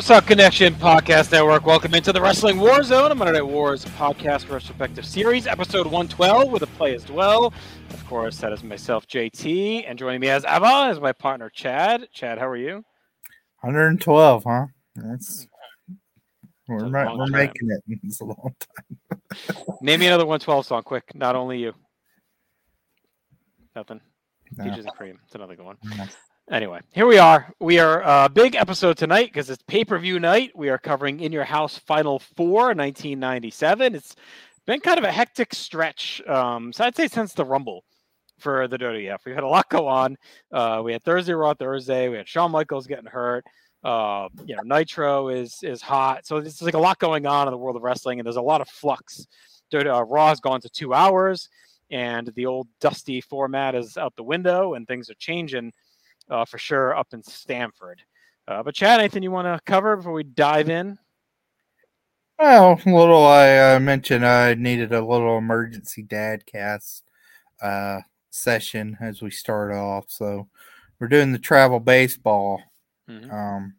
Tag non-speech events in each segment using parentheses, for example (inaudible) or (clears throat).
Suck Connection Podcast Network. Welcome into the Wrestling War Zone, a Monday Night Wars podcast retrospective series, episode 112 with a play as well. Of course, that is myself, JT, and joining me as ever is my partner, Chad. Chad, how are you? 112, huh? That's we're, ma- we're making it. (laughs) It's a long time. (laughs) Name me another 112 song, quick. Not only you. Nothing. No. Peaches and cream. It's another good one. Anyway, here we are. We are a uh, big episode tonight because it's pay per view night. We are covering In Your House Final Four 1997. It's been kind of a hectic stretch. Um, so I'd say since the Rumble for the WWF, we've had a lot go on. Uh, we had Thursday Raw Thursday. We had Shawn Michaels getting hurt. Uh, you know, Nitro is is hot. So there's like a lot going on in the world of wrestling, and there's a lot of flux. Uh, Raw has gone to two hours, and the old dusty format is out the window, and things are changing uh, for sure up in Stamford. Uh, but Chad, anything you want to cover before we dive in? Well, little I uh, mentioned I needed a little emergency dad cast uh, session as we start off. So we're doing the travel baseball Mhm. um,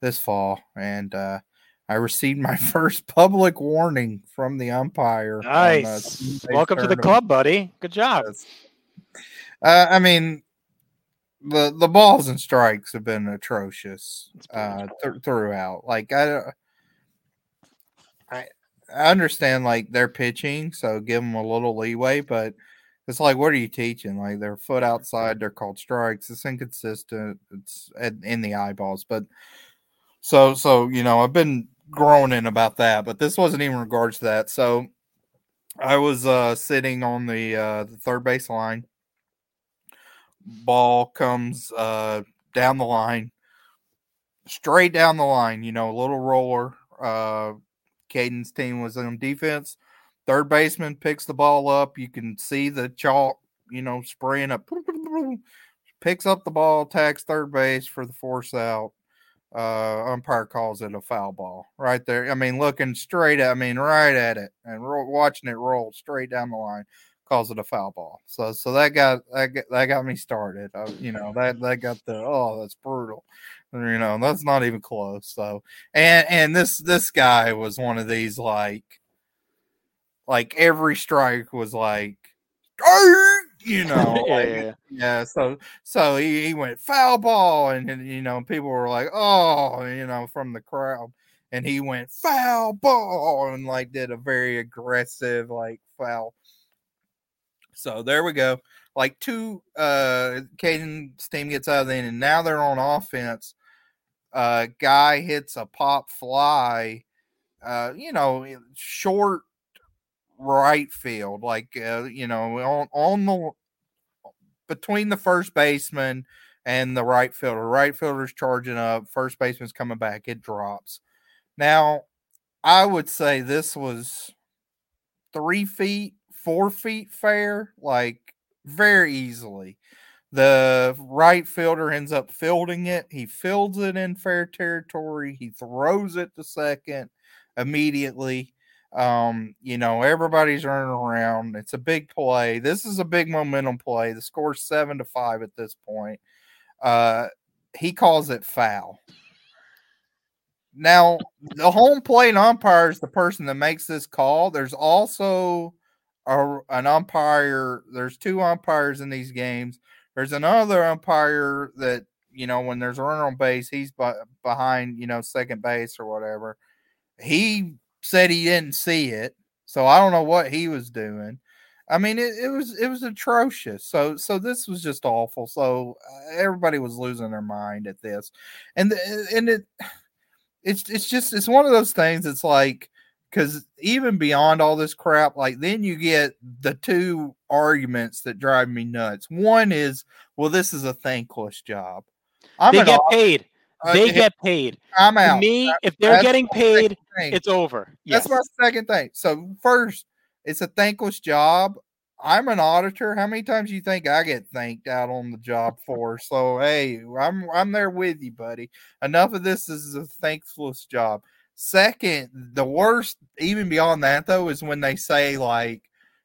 this fall, and uh, I received my (laughs) first public warning from the umpire. uh, Nice. Welcome to the club, buddy. Good job. Uh, I mean, the the balls and strikes have been atrocious uh, th- throughout. Like I, I, I understand like they're pitching, so give them a little leeway. But it's like, what are you teaching? Like they're foot outside, they're called strikes. It's inconsistent. It's in in the eyeballs. But so so you know, I've been groaning about that, but this wasn't even in regards to that. So I was uh sitting on the uh the third base line. Ball comes uh down the line, straight down the line, you know, a little roller. Uh Caden's team was on defense. Third baseman picks the ball up. You can see the chalk, you know, spraying up. Picks up the ball, tags third base for the force out uh umpire calls it a foul ball right there i mean looking straight at i mean right at it and ro- watching it roll straight down the line calls it a foul ball. So so that got that got, that got me started. Uh, you know that that got the oh that's brutal. You know that's not even close so. And and this this guy was one of these like like every strike was like you know (laughs) yeah, like, yeah, yeah. yeah, so so he, he went foul ball, and, and you know people were like, oh, you know, from the crowd, and he went foul ball, and like did a very aggressive like foul. So there we go. Like two, uh, Caden's team gets out of the inning, and now they're on offense. Uh, guy hits a pop fly, uh, you know, short right field, like uh, you know, on on the between the first baseman and the right fielder. Right fielder's charging up, first baseman's coming back, it drops. Now, I would say this was three feet, four feet fair, like very easily. The right fielder ends up fielding it. He fields it in fair territory. He throws it to second immediately. Um, you know, everybody's running around. It's a big play. This is a big momentum play. The score's seven to five at this point. Uh, he calls it foul. Now, the home plate umpire is the person that makes this call. There's also a, an umpire. There's two umpires in these games. There's another umpire that you know when there's a runner on base, he's be- behind you know second base or whatever. He said he didn't see it, so I don't know what he was doing. I mean, it, it was it was atrocious. So so this was just awful. So uh, everybody was losing their mind at this, and the, and it (sighs) it's it's just it's one of those things. It's like because even beyond all this crap, like then you get the two arguments that drive me nuts. One is, well, this is a thankless job. I'm They get paid. uh, They get paid. I'm To out. me, if they're getting paid, it's over. Yes. That's my second thing. So first, it's a thankless job. I'm an auditor. How many times do you think I get thanked out on the job for? So hey, I'm I'm there with you, buddy. Enough of this is a thankless job. Second, the worst, even beyond that though, is when they say like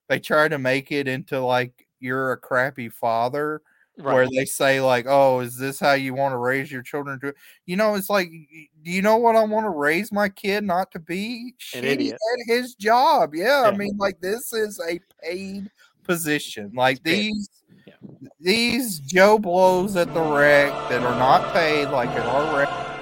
they try to make it into like you're a crappy father. where they say like, "Oh, is this how you want to raise your children?" To you know, it's like, do you know what I want to raise my kid not to be An shitty idiot. at his job? Yeah, I mean, like this is a paid position. Like these, Yeah. these Joe blows at the wreck that are not paid like at our wreck.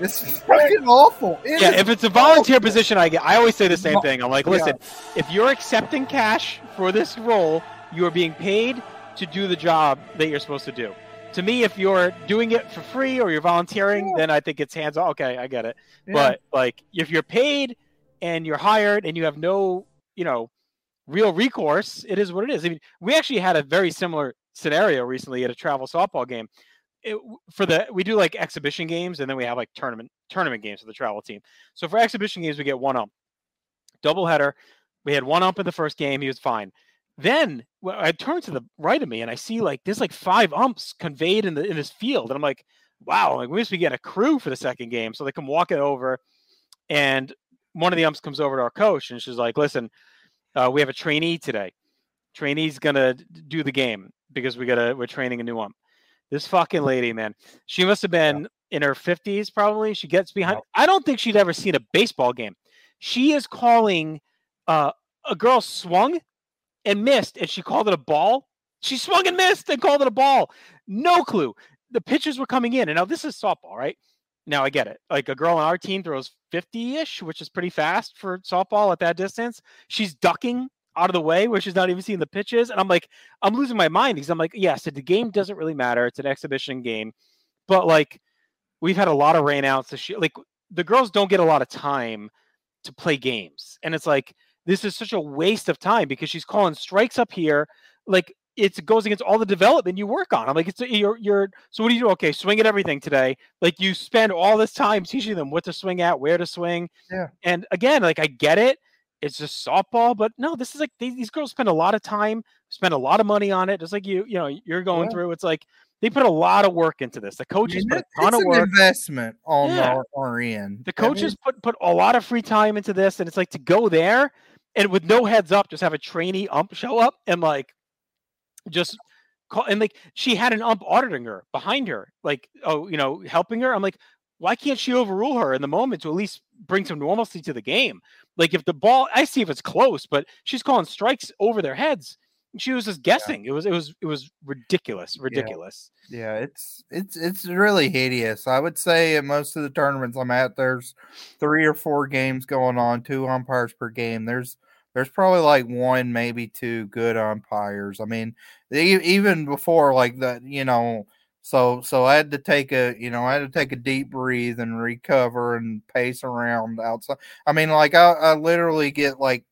This is fucking awful. It Yeah, if it's a volunteer awful. position, I get. I always say the same thing. I'm like, Yeah. listen, if you're accepting cash for this role, you are being paid to do the job that you're supposed to do. To me, if you're doing it for free or you're volunteering, Yeah. then I think it's hands off. Okay, I get it. Yeah. But like, if you're paid and you're hired and you have no, you know, real recourse, it is what it is. I mean, we actually had a very similar scenario recently at a travel softball game. It, for the we do like exhibition games and then we have like tournament tournament games for the travel team. So for exhibition games, we get one ump, doubleheader. We had one ump in the first game. He was fine. Then well, I turn to the right of me and I see like there's like five umps conveyed in the in this field, and I'm like, wow, like we must be getting a crew for the second game. So they come walking over, and one of the umps comes over to our coach and she's like, listen, uh, we have a trainee today. Trainee's gonna do the game because we gotta we're training a new ump. This fucking lady, man, she must have been in her 50s probably. She gets behind. I don't think she'd ever seen a baseball game. She is calling uh, a girl swung and missed, and she called it a ball. She swung and missed and called it a ball. No clue. The pitches were coming in, and now this is softball, right? Now I get it. Like a girl on our team throws 50-ish, which is pretty fast for softball at that distance. She's ducking out of the way where she's not even seeing the pitches. And I'm like, I'm losing my mind because I'm like, yes, the game doesn't really matter. It's an exhibition game. But like we've had a lot of rainouts this year. Like the girls don't get a lot of time to play games. And it's like this is such a waste of time because she's calling strikes up here. Like it goes against all the development you work on. I'm like, it's uh, you're you're so what do you do? Okay, swing at everything today. Like you spend all this time teaching them what to swing at, where to swing. Yeah. And again, like I get it. It's just softball, but no, this is like these, these girls spend a lot of time, spend a lot of money on it. Just like you, you know, you're going Yeah. through. It's like they put a lot of work into this. The I coaches mean, put a ton it's of an work. investment on Yeah. our, end. The I mean, coaches put put a lot of free time into this, and it's like to go there and with no heads up, just have a trainee ump show up and like just call and like she had an ump auditing her behind her, like oh you know helping her. I'm like, why can't she overrule her in the moment to at least bring some normalcy to the game? Like if the ball, I see if it's close, but she's calling strikes over their heads. She was just guessing. It was it was it was ridiculous, ridiculous. Yeah, it's it's it's really hideous. I would say at most of the tournaments I'm at, there's three or four games going on, two umpires per game. There's there's probably like one, maybe two good umpires. I mean, they, even before like that, you know. So so I had to take a you know I had to take a deep breathe and recover and pace around outside. I mean, like I, I literally get like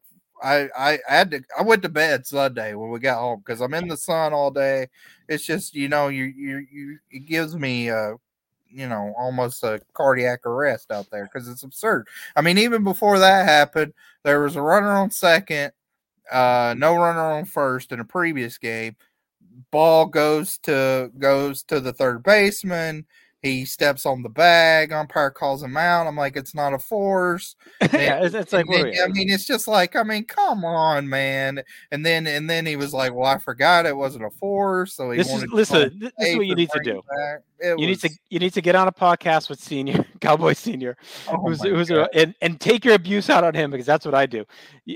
I, I had to I went to bed Sunday when we got home because I'm in the sun all day. It's just you know you you you it gives me uh you know almost a cardiac arrest out there because it's absurd. I mean even before that happened there was a runner on second uh no runner on first in a previous game ball goes to goes to the third baseman he steps on the bag umpire calls him out i'm like it's not a force (laughs) yeah, it's, it's like then, I mean, it's just like, I mean, come on, man. And then, and then he was like, "Well, I forgot it wasn't a force." So he this is wanted to listen. This, is what you need to do. it back. It You need to you need to get on a podcast with Senior (laughs) Cowboy Senior, oh who's who's a, and and take your abuse out on him because that's what I do.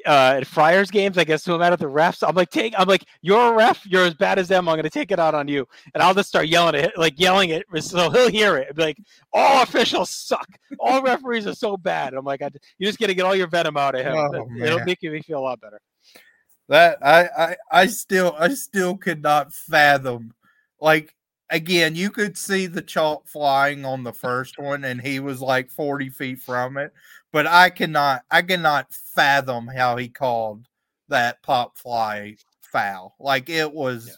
Uh, at Friars games, I guess to him out at the refs. I'm like, take. I'm like, you're a ref. You're as bad as them. I'm gonna take it out on you, and I'll just start yelling at it, like yelling it, so he'll hear it. Be like, all officials suck. All referees are so bad. I'm like, I, you're just got to get all your venom out of him. Oh, It'll man. make me feel a lot better. that I, I I still I still could not fathom like again you could see the chalk flying on the first one and he was like 40 feet from it but I cannot I cannot fathom how he called that pop fly foul like it was Yeah.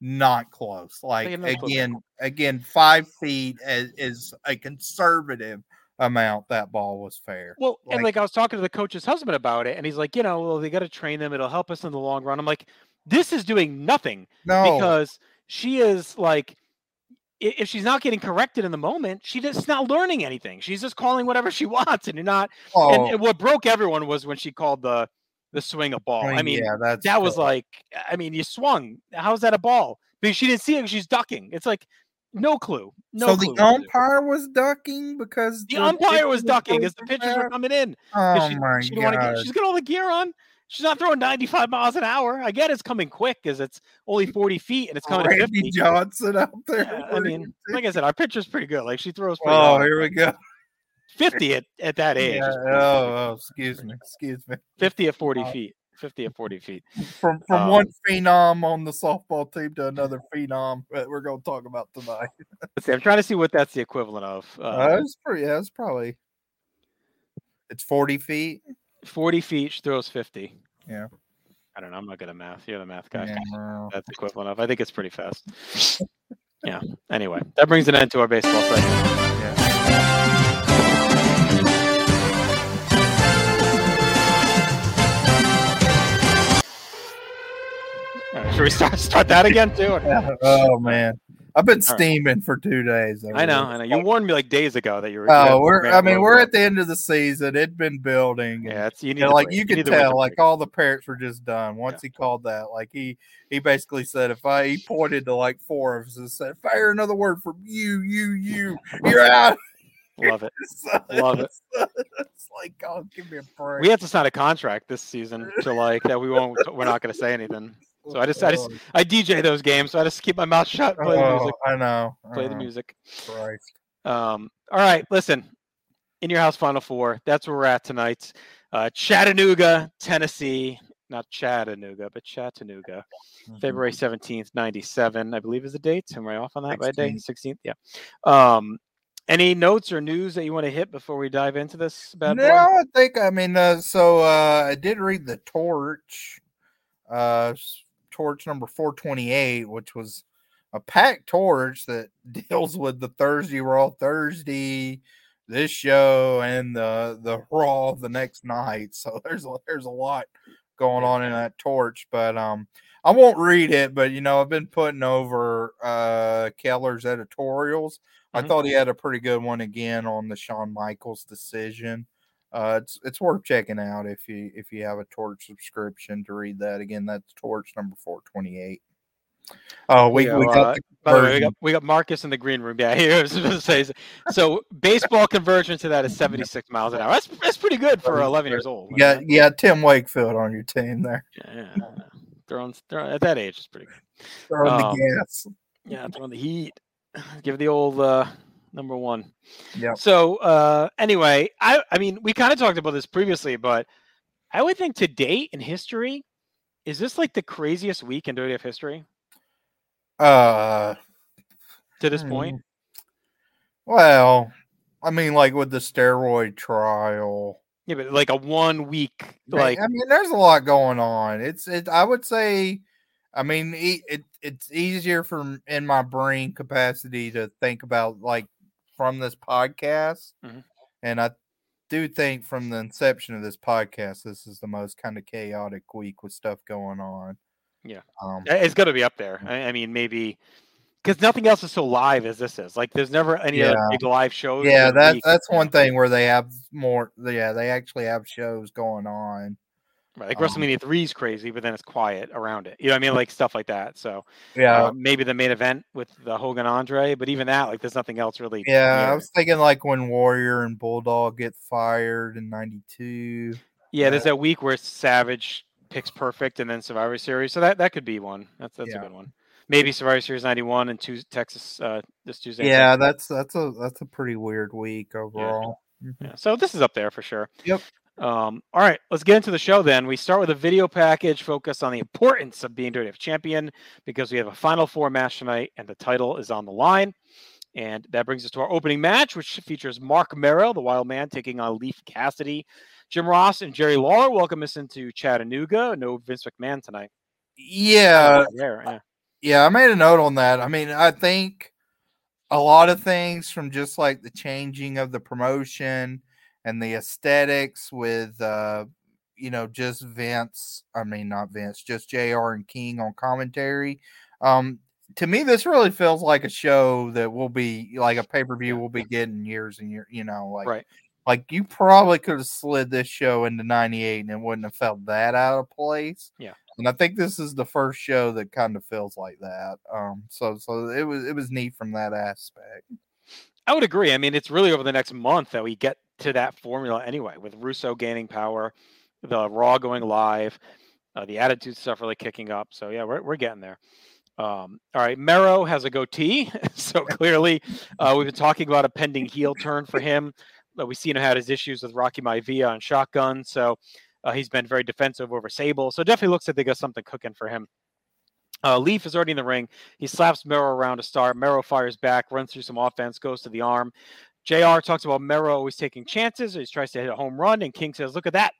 Not close like again again five feet is, is a conservative amount that ball was fair Well, and Like- like I was talking to the coach's husband about it, and he's like, you know, well, they got to train them. It'll help us in the long run. I'm like, this is doing nothing no because she is like, if she's not getting corrected in the moment, she just not learning anything. She's just calling whatever she (laughs) wants, and you're not. oh, And, and what broke everyone was when she called the the swing a ball. I mean, yeah, that's that was like, I mean, you swung. How's that a ball? Because she didn't see it. She's ducking. It's like no clue. No so clue the what to do. umpire was ducking because The umpire was ducking as the pitchers were coming in. Oh she, my she didn't want to god! get. She's got all the gear on. She's not throwing 95 miles an hour. I get it's coming quick because it's only 40 feet and it's coming Randy 50. Johnson out there. Yeah, I (laughs) mean, like I said, our pitcher's pretty good. Like she throws pretty oh, hard. here we go. 50 at, at that age. Yeah, oh, oh, excuse me, excuse me. 50 at 40 Uh, feet. 50 at 40 feet. From from Um, one phenom on the softball team to another phenom that we're going to talk about tonight. Let's see. I'm trying to see what that's the equivalent of. Uh, Uh, it's pretty. Yeah, it's probably. It's forty feet. 40 feet, she throws 50. Yeah. I don't know. I'm not good at math. You're the math guy. Yeah, That's equivalent of. I think it's pretty fast. yeah. Anyway, that brings an end to our baseball segment. Should we start start that again too? (laughs) Oh man, I've been All right. steaming for two days. I know. I know. You warned me like days ago that you were. Oh, we're. I mean, we're at the end of the season. It'd been building. and, Yeah, it's you need know, like break. you could tell, like break. all the parents were just done once he called that. Like he, he basically said, if I, he pointed to like four of us and said, if I hear another word from you, you, you, you're out. love it. So Love it. (laughs) It's, it's like, oh, give me a break. We have to sign a contract this season to like that we won't. We're not going to say anything. So I just- I just- I DJ those games, so I just keep my mouth shut, play the Oh, music, I know. play the music. Christ. Um, all right, listen. In your house, Final Four. That's where we're at tonight. Uh, Chattanooga, Tennessee. Not Chattanooga, but Chattanooga. Mhm. February seventeenth, ninety seven. I believe is the date. Am I off on that by a day? Sixteenth. Yeah. Um, any notes or news that you want to hit before we dive into this bad no, boy? I think I mean uh, so uh I did read the torch uh torch number 428 which was a packed torch that (laughs) deals with the Thursday Raw Thursday this show and the the Raw the next night so (laughs) there's a, there's a lot going on in that torch but um I won't read it but you know I've been putting over uh Keller's editorials I Mhm. thought he had a pretty good one again on the Shawn Michaels decision. Uh, it's it's worth checking out if you if you have a Torch subscription to read that again. That's Torch number four twenty eight. Oh, we, Yeah, we uh, got the way, we got, we got Marcus in the green room. Yeah, (laughs) he was to say. So baseball conversion to that is (laughs) 76 miles an hour. That's that's pretty good for 11 years old. Yeah, you got Tim Wakefield on your team there. Yeah, yeah. Throwing, throwing at that age is pretty good. Throwing Um, the gas. Yeah, throwing the heat. (sighs) Give the old uh, number one. Yeah. So uh, anyway, I I mean we kind of talked about this previously, but I would think to date in history, is this like the craziest week in WWF history Uh, to this point? well, I mean, like with the steroid trial. Yeah, but like a one week, like I mean, there's a lot going on. It's it. I would say, I mean, e- it it's easier for in my brain capacity to think about like from this podcast, Mhm. and I do think from the inception of this podcast, this is the most kind of chaotic week with stuff going on. Yeah. Um, it's got to be up there. I, I mean, maybe because nothing else is so live as this is. Like, there's never any other big live shows. yeah, in a that's week. that's one thing where they have more. Yeah, they actually have shows going on. Right, like um, WrestleMania three is crazy, but then it's quiet around it. You know what I mean? Like stuff like that. So Yeah, uh, maybe the main event with the Hogan Andre, but even that, like, there's nothing else really. yeah. near I was thinking like when Warrior and Bulldog get fired in '92. Yeah, there's that week where Savage picks perfect, and then Survivor Series. So that that could be one. That's that's Yeah. a good one. Maybe Survivor Series '91 and two Texas uh, this Tuesday. Yeah, that's that's a that's a pretty weird week overall. Yeah, so this is up there for sure. Yep. Um, all right, let's get into the show then. We start with a video package focused on the importance of being WWF champion because we have a Final Four match tonight and the title is on the line. And that brings us to our opening match, which features Marc Mero, the Wild Man, taking on Leif Cassidy. Jim Ross and Jerry Lawler welcome us into Chattanooga. No Vince McMahon tonight. Yeah, there. Yeah. yeah, I made a note on that. I mean, I think a lot of things from just like the changing of the promotion and the aesthetics with uh you know just Vince, I mean not Vince, just JR and King on commentary. Um to me this really feels like a show that will be like a pay-per-view we'll be getting years and years, you know, like Right. like you probably could have slid this show into 98 and it wouldn't have felt that out of place. Yeah. And I think this is the first show that kind of feels like that. Um so so it was it was neat from that aspect. I would agree. I mean, it's really over the next month that we get to that formula anyway, with Russo gaining power, the Raw going live, uh, the attitude stuff really kicking up. So yeah, we're we're getting there. Um, all right, Mero has a goatee, (laughs) so clearly uh, we've been talking about a pending heel turn for him. But we've seen him had his issues with Rocky Maivia on Shotgun, so uh, he's been very defensive over Sable. So definitely looks like they got something cooking for him. Uh, Leif is already in the ring. He slaps Mero around to start. Mero fires back, runs through some offense, goes to the arm. JR talks about Mero always taking chances. He tries to hit a home run, and King says, Look at that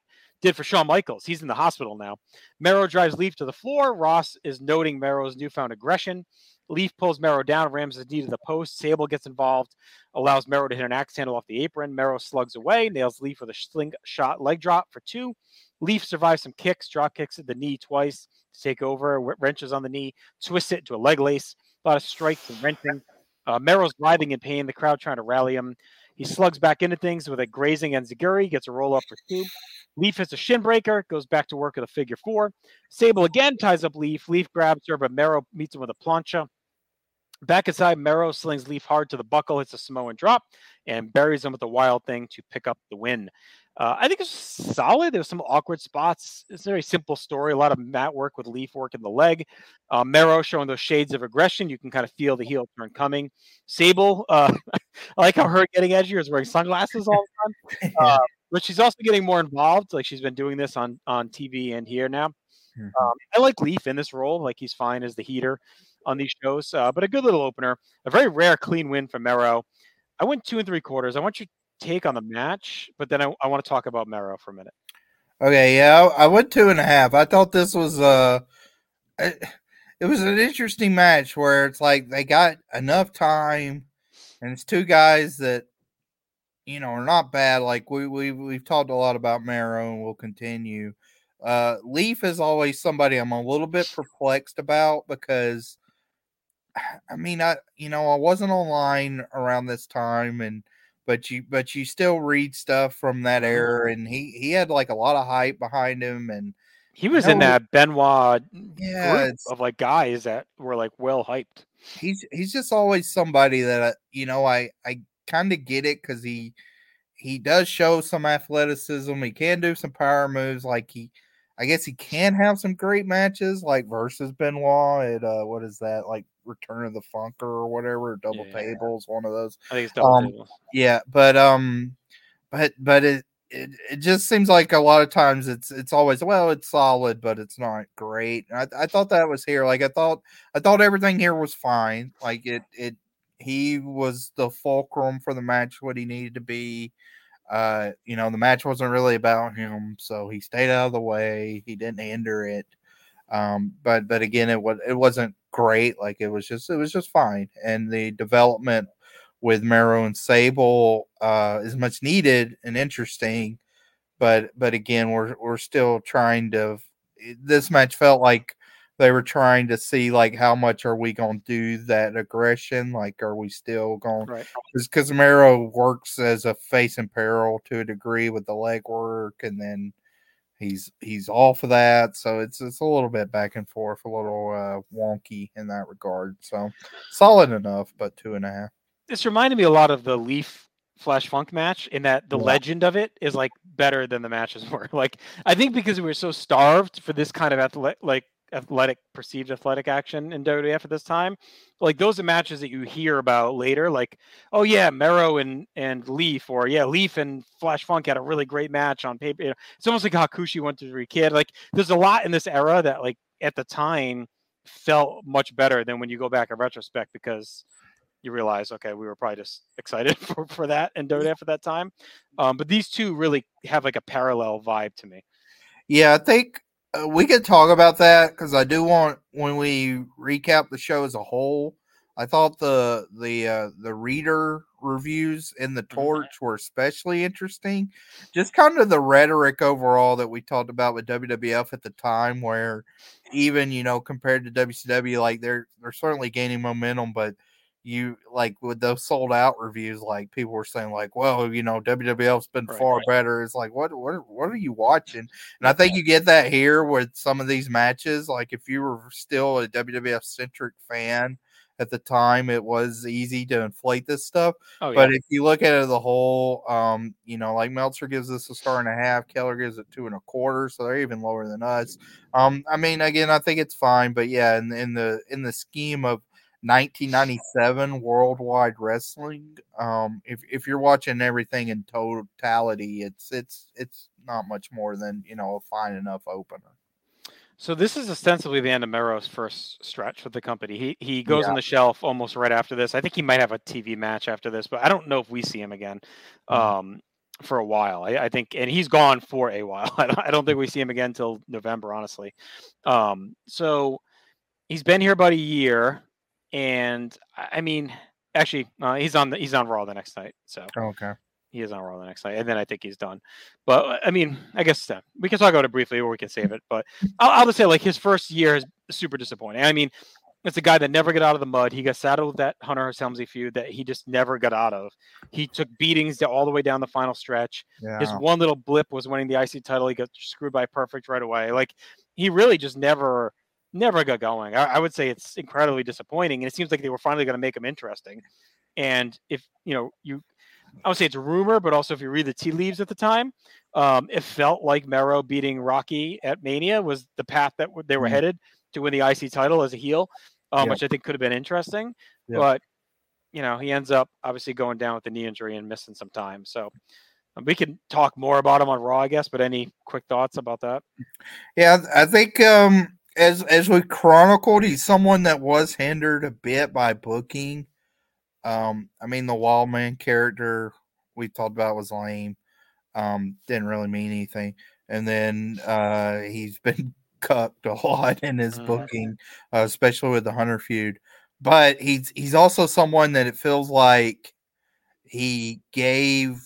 did for Shawn Michaels. He's in the hospital now. Mero drives Leif to the floor. Ross is noting Mero's newfound aggression. Leif pulls Mero down, rams his knee to the post. Sable gets involved, allows Mero to hit an axe handle off the apron. Mero slugs away, nails Leif with a slingshot leg drop for two. Leif survives some kicks, drop kicks at the knee twice to take over, wrenches on the knee, twists it into a leg lace. A lot of strikes and wrenching. Uh, Mero's writhing in pain, the crowd trying to rally him. He slugs back into things with a grazing enziguri, gets a roll up for two. Leif hits a shin breaker, goes back to work at a figure four. Sable again ties up Leif. Leif grabs her, but Mero meets him with a plancha. Back inside, Mero slings Leif hard to the buckle, hits a Samoan drop, and buries him with a wild thing to pick up the win. Uh, I think it's solid. There's some awkward spots. It's a very simple story. A lot of mat work with Leif work in the leg. Uh, Mero showing those shades of aggression. You can kind of feel the heel turn coming. Sable, uh, (laughs) I like how her getting edgier is wearing sunglasses all the time. (laughs) Uh, but she's also getting more involved. Like she's been doing this on on TV and here now. Mm-hmm. Um, I like Leif in this role. Like he's fine as the heater on these shows. Uh, but a good little opener. A very rare clean win for Mero. I went two and three quarters. I want your take on the match, but then I, I want to talk about Mero for a minute. Okay, yeah, I, went two and a half. I thought this was uh it, it was an interesting match where it's like they got enough time and it's two guys that you know, are not bad. Like we we we've talked a lot about Mero, and we'll continue. Uh, Leif is always somebody I'm a little bit perplexed about because, (sighs) I mean, I you know I wasn't online around this time, and but you but you still read stuff from that mm-hmm. era, and he he had like a lot of hype behind him, and he was in that Benoit yeah, group of like guys that were like well hyped. He's he's just always somebody that uh, you know I I kind of get it because he he does show some athleticism. He can do some power moves. Like he, I guess he can have some great matches, like versus Benoit at uh, what is that like Return of the Funker or whatever, double yeah. tables, one of those. I think it's double um, tables. Yeah, but um, but but it. It, it just seems like a lot of times it's it's always well it's solid but it's not great I, I thought that was here like I thought I thought everything here was fine like it it he was the fulcrum for the match, what he needed to be. Uh, you know, the match wasn't really about him, so he stayed out of the way. He didn't hinder it. Um, but but again, it was it wasn't great. Like it was just it was just fine. And the development with Mero and Sable uh, is much needed and interesting. But but again, we're we're still trying to. This match felt like they were trying to see like how much are we going to do that aggression like are we still going right because Mero works as a face in peril to a degree with the leg work and then he's he's off of that so it's it's a little bit back and forth a little uh wonky in that regard so solid enough but two and a half this reminded me a lot of the Leif Flash Funk match in that the yeah. legend of it is like better than the matches (laughs) were. Like I think because we were so starved for this kind of athletic, like athletic perceived athletic action in WWF at this time. Like those are matches that you hear about later, like oh yeah, Mero and and Leif, or yeah, Leif and Flash Funk had a really great match on paper. It's almost like Hakushi went to a kid. Like there's a lot in this era that like at the time felt much better than when you go back in retrospect because you realize okay we were probably just excited (laughs) for, for that and WWF at that time. Um, but these two really have like a parallel vibe to me. Yeah, I think uh, we could talk about that because I do want when we recap the show as a whole. I thought the the uh, the reader reviews in the mm-hmm. torch were especially interesting. Just kind of the rhetoric overall that we talked about with WWF at the time, where even you know compared to WCW, like they're they're certainly gaining momentum, but you like with those sold out reviews, like people were saying, like, well, you know, WWF's been Right, far right. better. It's like, what, what, what are you watching? And I think you get that here with some of these matches. Like, if you were still a WWF centric fan at the time, it was easy to inflate this stuff. Oh yeah. But if you look at it as a whole, um, you know, like Meltzer gives us a star and a half, Keller gives it two and a quarter, so they're even lower than us. Um, I mean, again, I think it's fine, but yeah, in, in the in the scheme of 1997 worldwide wrestling, um, if if you're watching everything in totality, it's it's it's not much more than you know a fine enough opener. So this is ostensibly the end of Mero's first stretch with the company. He he goes on the shelf almost right after this. I think he might have a TV match after this, but I don't know if we see him again Mhm. um, for a while. I, I think, and he's gone for a while. (laughs) I don't, I don't think we see him again until November, honestly. Um, so he's been here about a year, and I mean, actually, uh, he's on the he's on Raw the next night. So Okay. he is on Raw the next night, and then I think he's done. But uh, I mean, I guess uh, we can talk about it briefly, or we can save it. But I'll, I'll just say, like his first year is super disappointing. I mean, it's a guy that never got out of the mud. He got saddled with that Hunter Helmsley feud that he just never got out of. He took beatings all the way down the final stretch. Yeah. His one little blip was winning the IC title. He got screwed by Perfect right away. Like he really just never, never got going. I, I would say it's incredibly disappointing, and it seems like they were finally going to make him interesting. And if you know, you, I would say it's a rumor, but also if you read the tea leaves at the time, um, it felt like Mero beating Rocky at Mania was the path that w- they were Mm. headed to win the IC title as a heel, um, Yep. which I think could have been interesting. Yep. But you know, he ends up obviously going down with the knee injury and missing some time. So we can talk more about him on Raw, I guess. But any quick thoughts about that? Yeah, I think um as as we chronicled, he's someone that was hindered a bit by booking. Um, I mean the Wildman character we talked about was lame. Um, didn't really mean anything. And then uh he's (laughs) been cucked a lot in his Mhm. booking, uh, especially with the Hunter feud. But he's he's also someone that it feels like he gave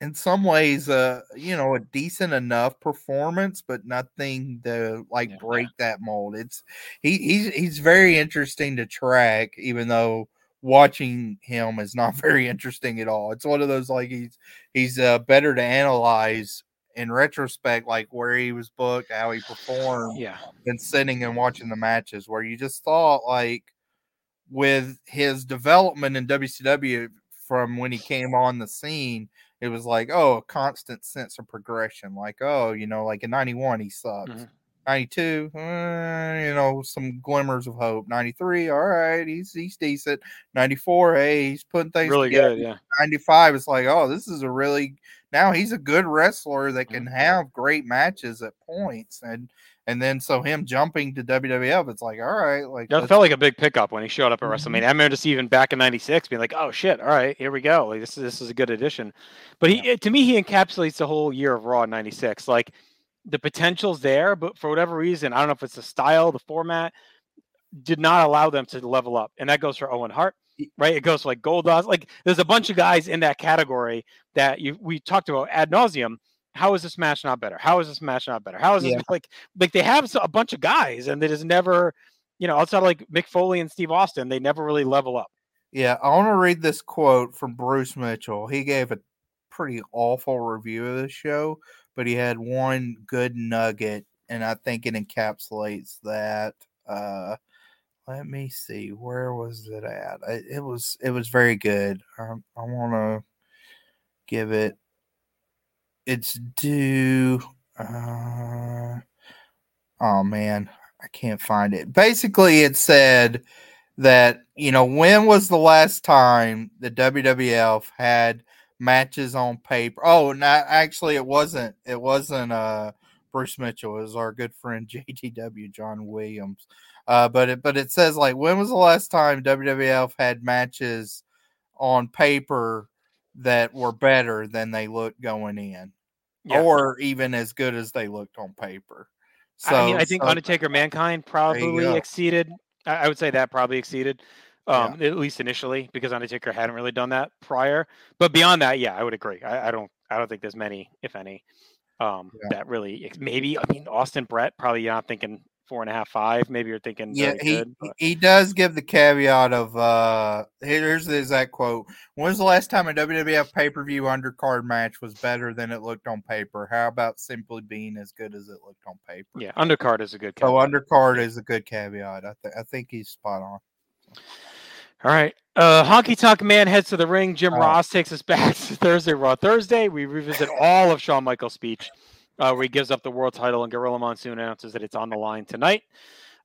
in some ways uh you know a decent enough performance but nothing to like Yeah. break that mold. It's he he's he's very interesting to track even though watching him is not (laughs) very interesting at all. It's one of those like he's he's uh better to analyze in retrospect like where he was booked how he performed Yeah, than sitting and watching the matches where you just thought like with his development in WCW from when he came on the scene, it was like, oh, a constant sense of progression. Like, oh, you know, like in 91, he sucks. Mhm. 92, eh, you know, some glimmers of hope. 93, all right, he's he's decent. 94, hey, he's putting things really together. good. Yeah, 95 it's like oh this is a really now he's a good wrestler that can Mhm. have great matches at points and and then so him jumping to WWF it's like all right like that let's- felt like a big pickup when he showed up at Mhm. WrestleMania. I remember just even back in '96 being like, "Oh shit, all right, here we go. Like this is this is a good addition." But he, to me, he encapsulates the whole year of Raw '96. Like the potential's there, but for whatever reason, I don't know if it's the style, the format, did not allow them to level up, and that goes for Owen Hart. Right, it goes for like Goldust. Like, there's a bunch of guys in that category that you we talked about ad nauseum. How is this match not better? How is this match not better? How is this Yeah. (laughs) like like they have a bunch of guys and they just never, you know, outside of like Mick Foley and Steve Austin, they never really level up. yeah I want to read this quote from Bruce Mitchell he gave a pretty awful review of the show but he had one good nugget and I think it encapsulates that uh let me see where was it at I, it was it was very good um, I want to give it it's due uh oh man i can't find it. Basically it said that you know when was the last time the wwf had matches on paper? Oh no actually it wasn't it wasn't uh bruce mitchell it was our good friend (laughs) jtw john williams. Uh but it but it says like when was the last time wwf had matches on paper that were better than they looked going in Yeah. or even as good as they looked on paper. So I mean, I think so- Undertaker Mankind probably exceeded. I, would say that probably exceeded, Yeah. um, at least initially, because Undertaker hadn't really done that prior. But beyond that, yeah, I would agree. I, I don't. I don't think there's many, if any, um, Yeah. that really. Maybe I mean Austin Brett. Probably you're not thinking four and a half, five. Maybe you're thinking Yeah, he good. he does give the caveat of uh here's the exact quote. When was the last time a WWF pay per view undercard match was better than it looked on paper? How about simply being as good as it looked on paper? yeah, undercard is a good. So caveat. undercard is a good caveat. I, th- I think he's spot on. All right. Uh, Honky Tonk Man heads to the ring. Jim Oh. Ross takes us back (laughs) to Thursday Raw Thursday. We revisit all of Shawn Michaels' speech, uh, where he gives up the world title, and Gorilla Monsoon announces that it's on the line tonight.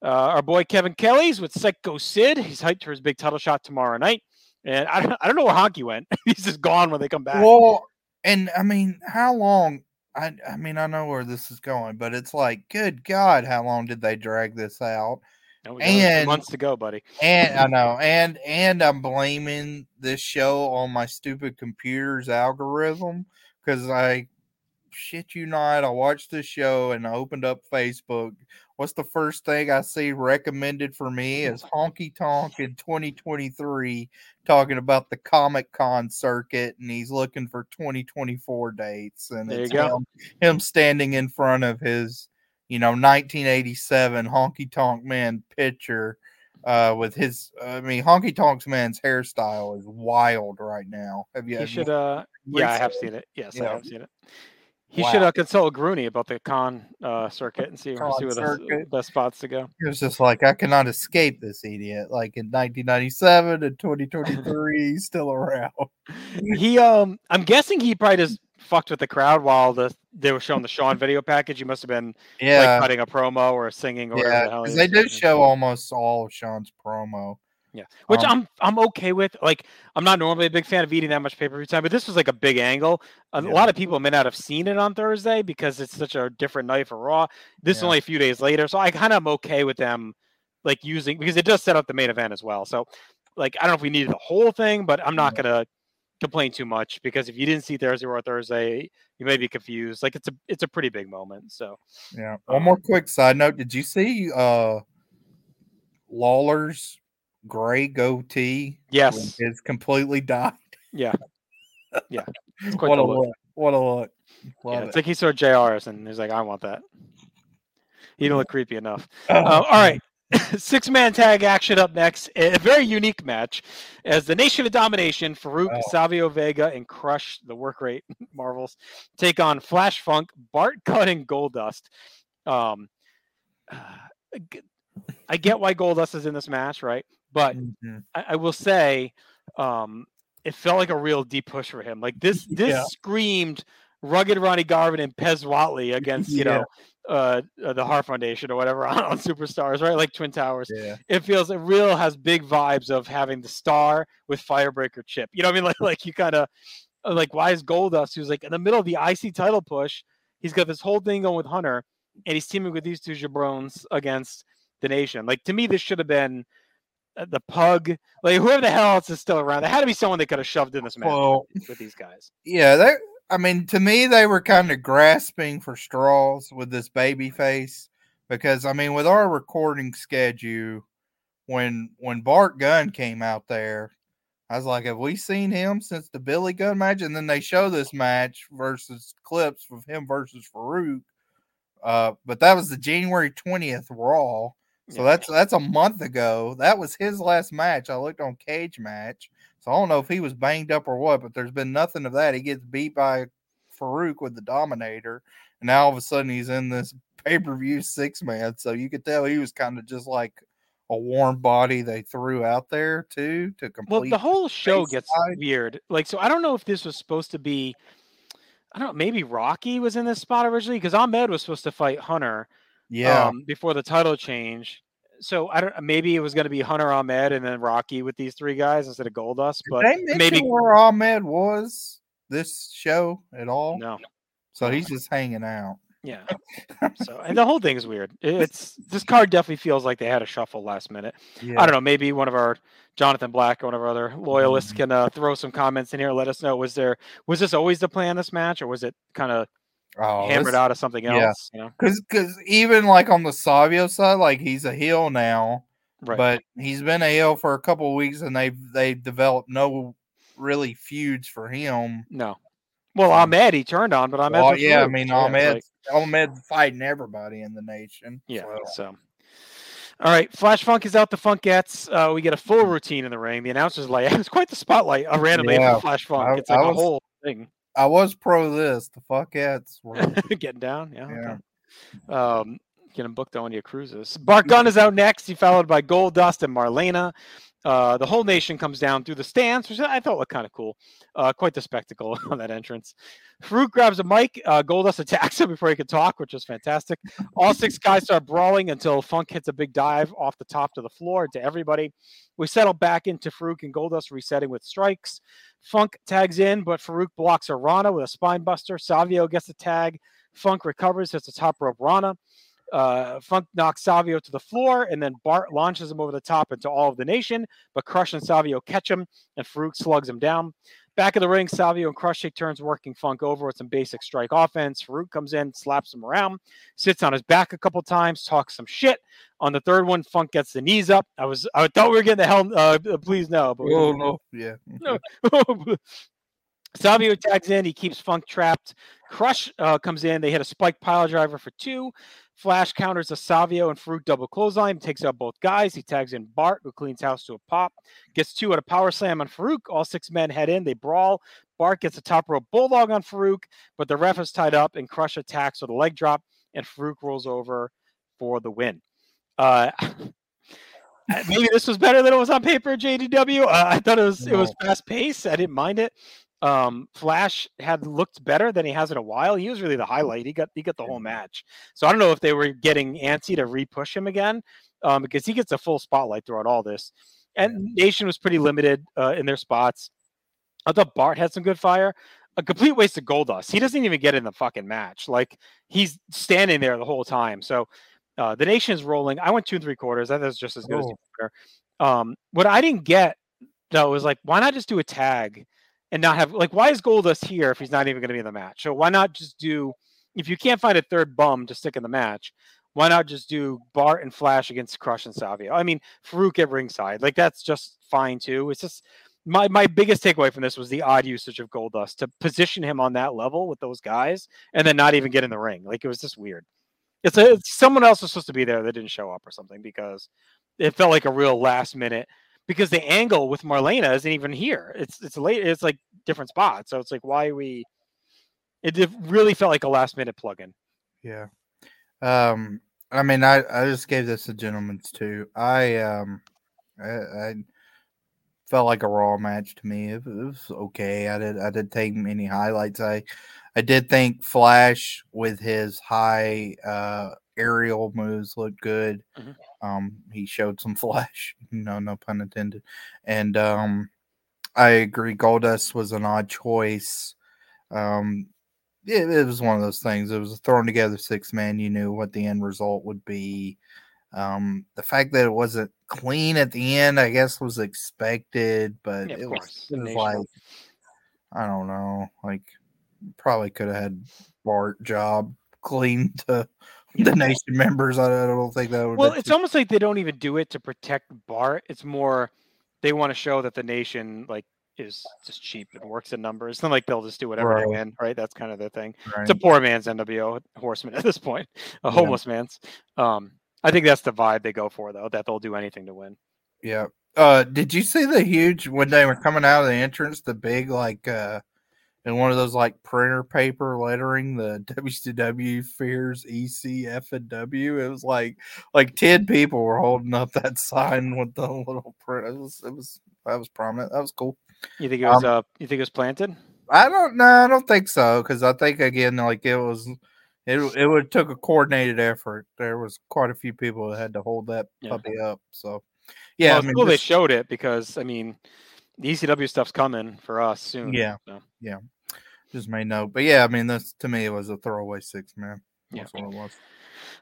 Uh, our boy Kevin Kelly's with Psycho Sid. He's hyped for his big title shot tomorrow night. And I don't, I don't know where Honky went. (laughs) He's just gone when they come back. Well, and I mean, how long? I I mean, I know where this is going, but it's like, good God, how long did they drag this out? No, we got a few and- months to go, buddy. And I know, and and I'm blaming this show on my stupid computer's algorithm because I shit you not, I watched this show and I opened up Facebook. What's the first thing I see recommended for me is (laughs) Honky Tonk in 2023 talking about the Comic Con circuit and he's looking for 2024 dates and There you it's go. him, him standing in front of his you know 1987 Honky Tonk Man picture uh with his I mean Honky Tonk Man's hairstyle is wild right now. Have you He should, uh, yeah, I have seen it. Yes, I have seen it. He should Wow. uh, consult Grooney about the con uh, circuit and see, Con see where the best spots to go. It was just like I cannot escape this idiot. Like in 1997 and 2023, he's still around. (laughs) he um I'm guessing he probably just fucked with the crowd while the they were showing the Shawn video package. He must have been yeah like Yeah, cutting a promo or singing or whatever the hell. Because they did show almost all of Shawn's promo. Yeah, which um, I'm I'm okay with. Like I'm not normally a big fan of eating that much pay per view time, but this was like a big angle. A Yeah. lot of people may not have seen it on Thursday because it's such a different night for Raw. This is only a few days later, so I kind of am okay with them like using because it does set up the main event as well. So like I don't know if we needed the whole thing, but I'm not gonna complain too much because if you didn't see Thursday or Thursday, you may be confused. Like it's a it's a pretty big moment. So Yeah. One more quick side note: Did you see uh Lawler's gray goatee? yes, is completely dyed. yeah, yeah. It's (laughs) quite What a look. look! What a look! Love Yeah, it. it's like he saw JR's and he's like, I want that. He didn't look (laughs) creepy enough. Oh, (laughs) Uh, all right. Six man tag action up next. A very unique match as the Nation of Domination, Farouk, Oh. Savio Vega, and Crush, the work rate Marvels, take on Flash Funk, Bart and Goldust. Um, (sighs) uh, I get why Goldust is in this match, right? But Mhm. I, I will say, um, it felt like a real deep push for him. Like this, (laughs) this Yeah. screamed rugged Ronnie Garvin and Pez Whatley against you Yeah. know uh, uh, the Heart Foundation or whatever (laughs) on, on Superstars, right? Like Twin Towers. Yeah. It feels it real has big vibes of having the star with Firebreaker chip. You know what I mean? (laughs) Like like you kind of like why is Goldust who's like in the middle of the IC title push? He's got this whole thing going with Hunter, and he's teaming with these two jabrones against the Nation. Like to me, this should have been uh, the pug, like whoever the hell else is still around. There had to be someone they could have shoved in this match Well, with these guys. yeah, they I mean, to me, they were kind of grasping for straws with this baby face because I mean, with our recording schedule, when when Bart Gunn came out there, I was like, have we seen him since the Billy Gunn match? And then they show this match versus clips of him versus Farouk. Uh, but that was the January 20th Raw. So Yeah. that's that's a month ago. That was his last match. I looked on Cage Match. So I don't know if he was banged up or what, but there's been nothing of that. He gets beat by Farouk with the Dominator, and now all of a sudden he's in this (laughs) pay per view six man. So you could tell he was kind of just like a warm body they threw out there too to complete. Well, the whole show gets side. weird. Like, so I don't know if this was supposed to be. I don't know. Maybe Rocky was in this spot originally because Ahmed was supposed to fight Hunter. Yeah, um, before the title change. So I don't. Maybe it was going to be Hunter Ahmed and then Rocky with these three guys instead of Goldust. But maybe where Ahmed was this show at all? no. So he's just hanging out. Yeah. (laughs) So and the whole thing is weird. It's this card definitely feels like they had a shuffle last minute. Yeah. I don't know. Maybe one of our Jonathan Black or one of our other loyalists Mhm. can uh, throw some comments in here. Let us know. Was there was this always the plan this match, or was it kind of Oh, hammered this- out of something yeah. else? You know, Cause, cause even like on the Savio side, like he's a heel now, right? but he's been a heel for a couple of weeks, and they've they've developed no really feuds for him. no. Well, Ahmed he turned on, but Ahmed. Well, yeah, I mean Ahmed, Like, Ahmed fighting everybody in the nation. yeah. so, So All right, Flash Funk is out. The Funkettes. Uh, we get a full routine in the ring. The announcers like (laughs) it's quite the spotlight. A random Yeah, Flash Funk. I- it's like I a was- whole thing. I was pro this. The Funkettes were (laughs) Getting down. Yeah. Yeah. Okay. Um, getting booked on your cruises. Bart Gunn is out next. He followed by Goldust and Marlena. Uh, the whole nation comes down through the stands, which I thought looked kind of cool. Uh, quite the spectacle (laughs) on that entrance. Farouk grabs a mic. Uh, Goldust attacks him before he can talk, which is fantastic. All six guys start brawling until Funk hits a big dive off the top to the floor to everybody. We settle back into Farouk and Goldust resetting with strikes. Funk tags in, but Farouk blocks a Rana with a spine buster. Savio gets a tag. Funk recovers, hits the top rope Rana. Uh, Funk knocks Savio to the floor, and then Bart launches him over the top into all of the nation. But Crush and Savio catch him, and Farouk slugs him down. Back of the ring, Savio and Crush take turns working Funk over with some basic strike offense. Farouk comes in, slaps him around, sits on his back a couple times, talks some shit. On the third one, Funk gets the knees up. I was, I thought we were getting the hell. Uh, please no, but Oh no. Yeah. No. (laughs) Savio tags in. He keeps Funk trapped. Crush uh, comes in. They hit a spike pile driver for two. Flash counters a Savio and Farouk double clothesline. Takes out both guys. He tags in Bart, who cleans house to a pop. Gets two at a power slam on Farouk. All six men head in. They brawl. Bart gets a top rope bulldog on Farouk, but the ref is tied up and Crush attacks with a leg drop, and Farouk rolls over for the win. Uh, (laughs) maybe this was better than it was on paper. JDW. Uh, I thought it was it was fast paced. I didn't mind it. Um, Flash had looked better than he has in a while. He was really the highlight. He got he got the whole match. So I don't know if they were getting antsy to re-push him again, um, because he gets a full spotlight throughout all this. And Nation was pretty limited uh, in their spots. I thought Bart had some good fire. A complete waste of Goldust. He doesn't even get in the fucking match. Like he's standing there the whole time. So uh, the nation is rolling. I went two and three quarters. It was just as good as Oh. the. Um, what I didn't get though was like, why not just do a tag and not have like why is Goldust here if he's not even going to be in the match? So why not just do if you can't find a third bum to stick in the match? Why not just do Bart and Flash against Crush and Savio? I mean, Farouk at ringside, like that's just fine too. It's just my my biggest takeaway from this was the odd usage of Goldust to position him on that level with those guys and then not even get in the ring. Like it was just weird. It's a it's, someone else was supposed to be there that didn't show up or something because it felt like a real last minute because the angle with Marlena isn't even here. It's it's late. It's like different spots. So it's like why we. It did- really felt like a last minute plug-in. Yeah. Um, I mean, I, I just gave this a gentleman's too. I um, I, I felt like a raw match to me. It, it was okay. I did I did take many highlights. I I did think Flash with his high uh aerial moves looked good. Mhm. Um, he showed some (laughs) flash. No, no pun intended. And um, I agree. Goldust was an odd choice. Um, it, it was one of those things. It was a thrown together six man. You knew what the end result would be. Um, the fact that it wasn't clean at the end, I guess, was expected, but Yeah, it was, it was like I don't know, like probably could have had Bart job (laughs) clean to the nation members. I, I don't think that would. Well, it's almost like they don't even do it to protect Bart. It's more they want to show that the nation like is just cheap and works in numbers. (laughs) And like they'll just do whatever they Right. can, right? That's kind of the thing. right. It's a poor man's NWO horseman (laughs) at this point, a Yeah. homeless man's. Um, I think that's the vibe they go for though, that they'll do anything to win. Yeah. Uh did you see the huge when they were coming out of the entrance, the big like uh in one of those like printer paper lettering, the (laughs) WCW fears ECF and W. It was like like 10 people were holding up that sign with the little print. It was it was that was prominent. That was cool. You think it was Um, uh you think it was planted? I don't know. I don't think so because I think again, like it was, it it would took a coordinated effort. There was quite a few people that had to hold that Yeah. puppy up. So, yeah, well, I mean, cool they showed it because I mean the ECW stuff's coming for us soon. Yeah. so. just made note. But yeah, I mean, this to me it was a throwaway six man. Yeah. What it was.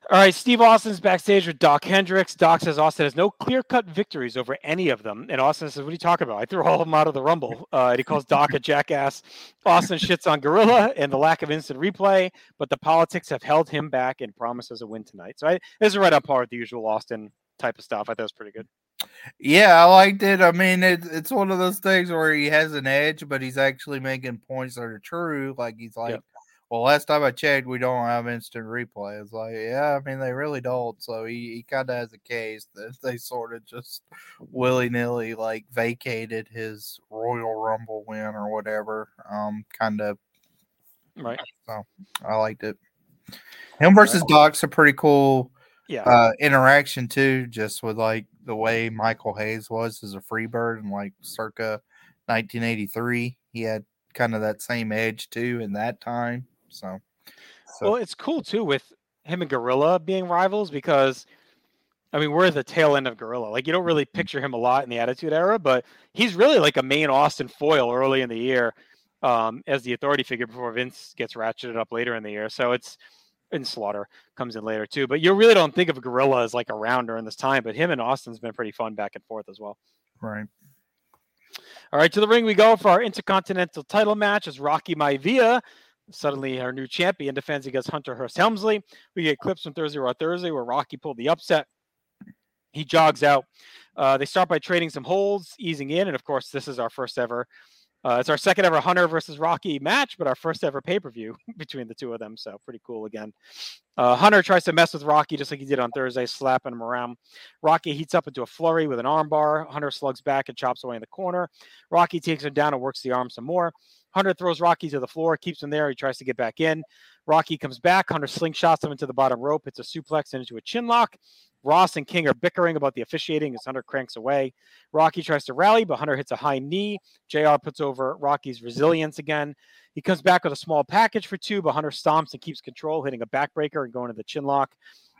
All right, Steve Austin's backstage with Dok Hendrix. Dok says Austin has no clear cut victories over any of them. And Austin says, What are you talking about? I threw all of them out of the Rumble. (laughs) Uh, and he calls Dok a jackass. Austin shits on Gorilla and the lack of instant replay, but the politics have held him back and promises a win tonight. So I, this is right up par with the usual Austin type of stuff. I thought it was pretty good. Yeah, I liked it. I mean, it, it's one of those things where he has an edge, but he's actually making points that are true. Like he's like, well, last time I checked, we don't have instant replay. It's like, yeah, I mean, they really don't. So he, he kind of has a case that they sort of just willy nilly like vacated his Royal Rumble win or whatever. Um, kind of. Right. So I liked it. Him versus Dok's a pretty cool Yeah. uh, interaction too, just with like the way Michael Hayes was as a free bird in like circa 1983. He had kind of that same edge too in that time. So, so well, it's cool too with him and Gorilla being rivals because, I mean, we're at the tail end of Gorilla. Like you don't really Mm-hmm. picture him a lot in the Attitude Era, but he's really like a main Austin foil early in the year um, as the authority figure before Vince gets ratcheted up later in the year. So it's and Slaughter comes in later too. But you really don't think of Gorilla as like around during this time. But him and Austin's been pretty fun back and forth as well. right. All right, to the ring we go for our Intercontinental title match as Rocky Maivia, suddenly our new champion, defends against Hunter Hearst Helmsley. We get clips from Thursday Raw Thursday where Rocky pulled the upset. He jogs out. Uh, they start by trading some holds, easing in, and of course, this is our first ever. Uh, it's our second ever Hunter versus Rocky match, but our first ever pay per view (laughs) between the two of them. So pretty cool again. Uh, Hunter tries to mess with Rocky just like he did on Thursday, slapping him around. Rocky heats up into a flurry with an armbar. Hunter slugs back and chops away in the corner. Rocky takes him down and works the arm some more. Hunter throws Rocky to the floor, keeps him there. He tries to get back in. Rocky comes back. Hunter slingshots him into the bottom rope. It's a suplex and into a chin lock. Ross and King are bickering about the officiating as Hunter cranks away. Rocky tries to rally, but Hunter hits a high knee. JR puts over Rocky's resilience again. He comes back with a small package for two, but Hunter stomps and keeps control, hitting a backbreaker and going to the chin lock.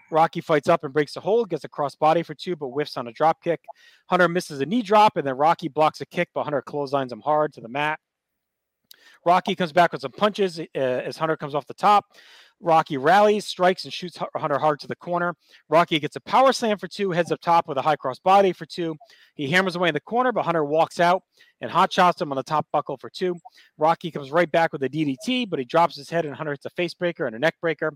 Rocky fights up and breaks the hold, gets a cross body for two, but whiffs on a drop kick. Hunter misses a knee drop, and then Rocky blocks a kick, but Hunter clotheslines him hard to the mat. Rocky comes back with some punches uh, as Hunter comes off the top. Rocky rallies, strikes, and shoots Hunter hard to the corner. Rocky gets a power slam for two, heads up top with a high cross body for two. He hammers away in the corner, but Hunter walks out and hot shots him on the top buckle for two. Rocky comes right back with a DDT, but he drops his head and Hunter hits a face breaker and a neck breaker.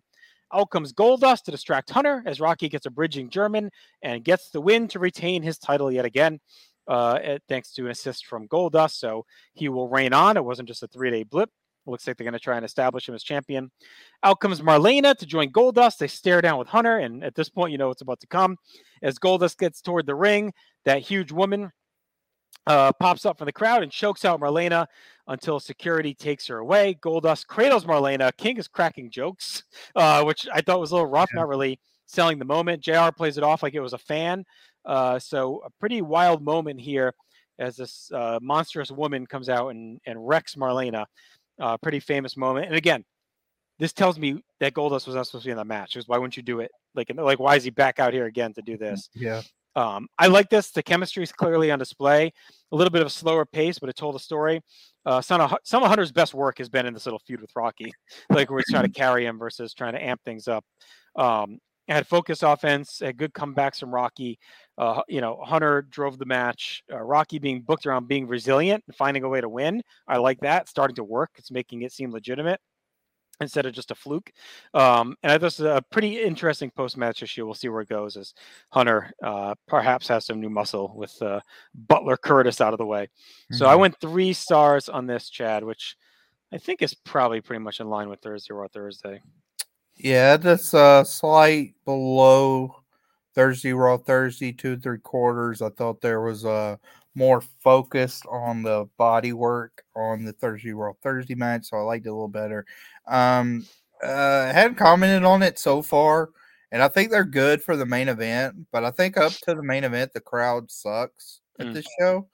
Out comes Goldust to distract Hunter as Rocky gets a bridging German and gets the win to retain his title yet again, uh, thanks to an assist from Goldust. So he will reign on. It wasn't just a three day blip. Looks like they're going to try and establish him as champion. Out comes Marlena to join Goldust. They stare down with Hunter, and at this point, you know what's about to come. As Goldust gets toward the ring, that huge woman uh, pops up from the crowd and chokes out Marlena until security takes her away. Goldust cradles Marlena. King is cracking jokes, (laughs) uh, which I thought was a little rough, Yeah. not really selling the moment. JR plays it off like it was a fan. Uh, so a pretty wild moment here as this uh, monstrous woman comes out and, and wrecks Marlena. Uh, pretty famous moment. And again, this tells me that Goldust was not supposed to be in the match. Because why wouldn't you do it? Like, like why is he back out here again to do this? Yeah. Um, I like this. The chemistry is clearly on display. A little bit of a slower pace, but it told a story. Uh, some of some of Hunter's best work has been in this little feud with Rocky, (laughs) like where he's trying to (clears throat) carry him versus trying to amp things up. Um, had focus offense, had good comebacks from Rocky. Uh, you know, Hunter drove the match. Uh, Rocky being booked around being resilient and finding a way to win. I like that. Starting to work. It's making it seem legitimate instead of just a fluke. Um, and I thought this is a pretty interesting post match issue. We'll see where it goes as Hunter uh, perhaps has some new muscle with uh, Butler Curtis out of the way. So I Mhm. went three stars on this, Chad, which I think is probably pretty much in line with Thursday or Thursday. Yeah, that's uh slight below Thursday Raw Thursday two three quarters. I thought there was a more focused on the body work on the Thursday Raw Thursday match, so I liked it a little better. Um uh hadn't commented on it so far, and I think they're good for the main event, but I think up to the main event the crowd sucks at Mm. this show,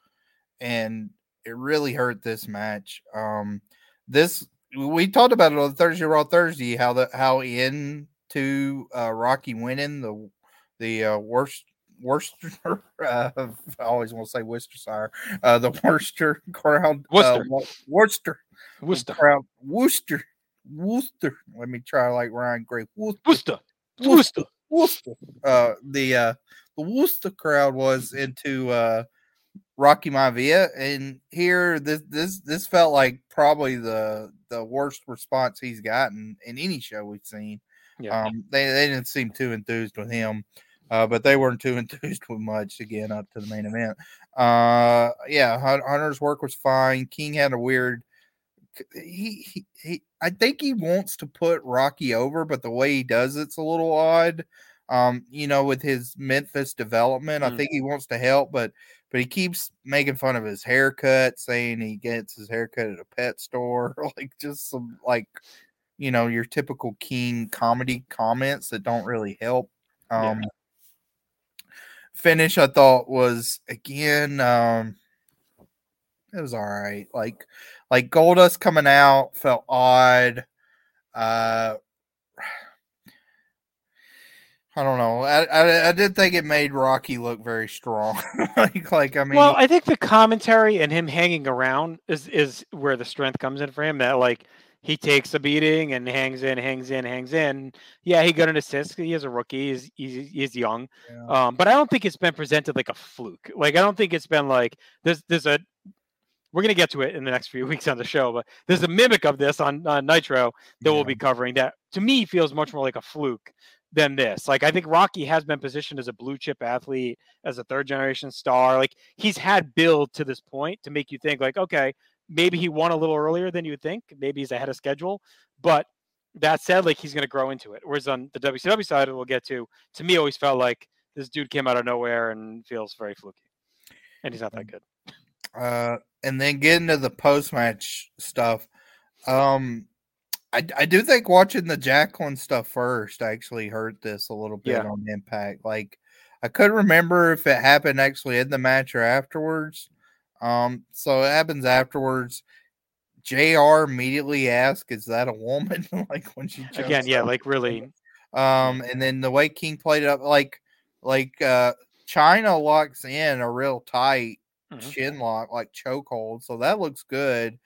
and it really hurt this match. Um this we talked about it on Thursday Raw Thursday how the how into uh, Rocky winning the the uh, worst Worcester (laughs) uh, (laughs) I always want to say Worcestershire uh, the (laughs) Worcester crowd Worcester. uh, Worcester Worcester. crowd Worcester Worcester let me try like Ryan Gray Worcester Worcester. Worcester. Worcester. Worcester uh the uh the Worcester crowd was into uh Rocky Maivia, and here this this this felt like probably the the worst response he's gotten in any show we've seen. Yeah. Um, they they didn't seem too enthused with him, uh, but they weren't too (laughs) enthused with much again up to the main event. Uh, yeah, Hunter's work was fine. King had a weird he, he he I think he wants to put Rocky over, but the way he does it's a little odd. Um, you know, with his Memphis development, Mm. I think he wants to help, but but he keeps making fun of his haircut, saying he gets his haircut at a pet store, (laughs) like just some like you know your typical King comedy comments that don't really help. Yeah. Finish I thought was again um it was all right. Like like Goldust coming out felt odd. Uh I don't know. I, I I did think it made Rocky look very strong. (laughs) like like I mean well, I think the commentary and him hanging around is is where the strength comes in for him. That like he takes a beating and hangs in, hangs in, hangs in. Yeah, he got an assist. He is a rookie. He's he's, he's young. yeah. Um, but I don't think it's been presented like a fluke. Like I don't think it's been like there's there's a we're gonna get to it in the next few (laughs) weeks on the show, but there's a mimic of this on, on Nitro that yeah. we'll be covering that to me feels much more like a fluke than this. Like I think Rocky has been positioned as a blue chip athlete, as a third generation star. Like he's had build to this point to make you think like, okay, maybe he won a little earlier than you would think. Maybe he's ahead of schedule. But that said, like he's gonna grow into it. Whereas on the WCW side, we'll get to, to me always felt like this dude came out of nowhere and feels very fluky. And he's not that good. uh and then getting to the post match stuff. Um I, I do think watching the Jacqueline stuff first actually hurt this a little bit Yeah. on impact. Like I couldn't remember if it happened actually in the match or afterwards. Um, so it happens afterwards. JR immediately asks, Is that a woman? (laughs) like when she Again, yeah, up. like really Um, and then the way King played it up, like like uh Chyna locks in a real tight Mhm. chin lock, like chokehold. So that looks good.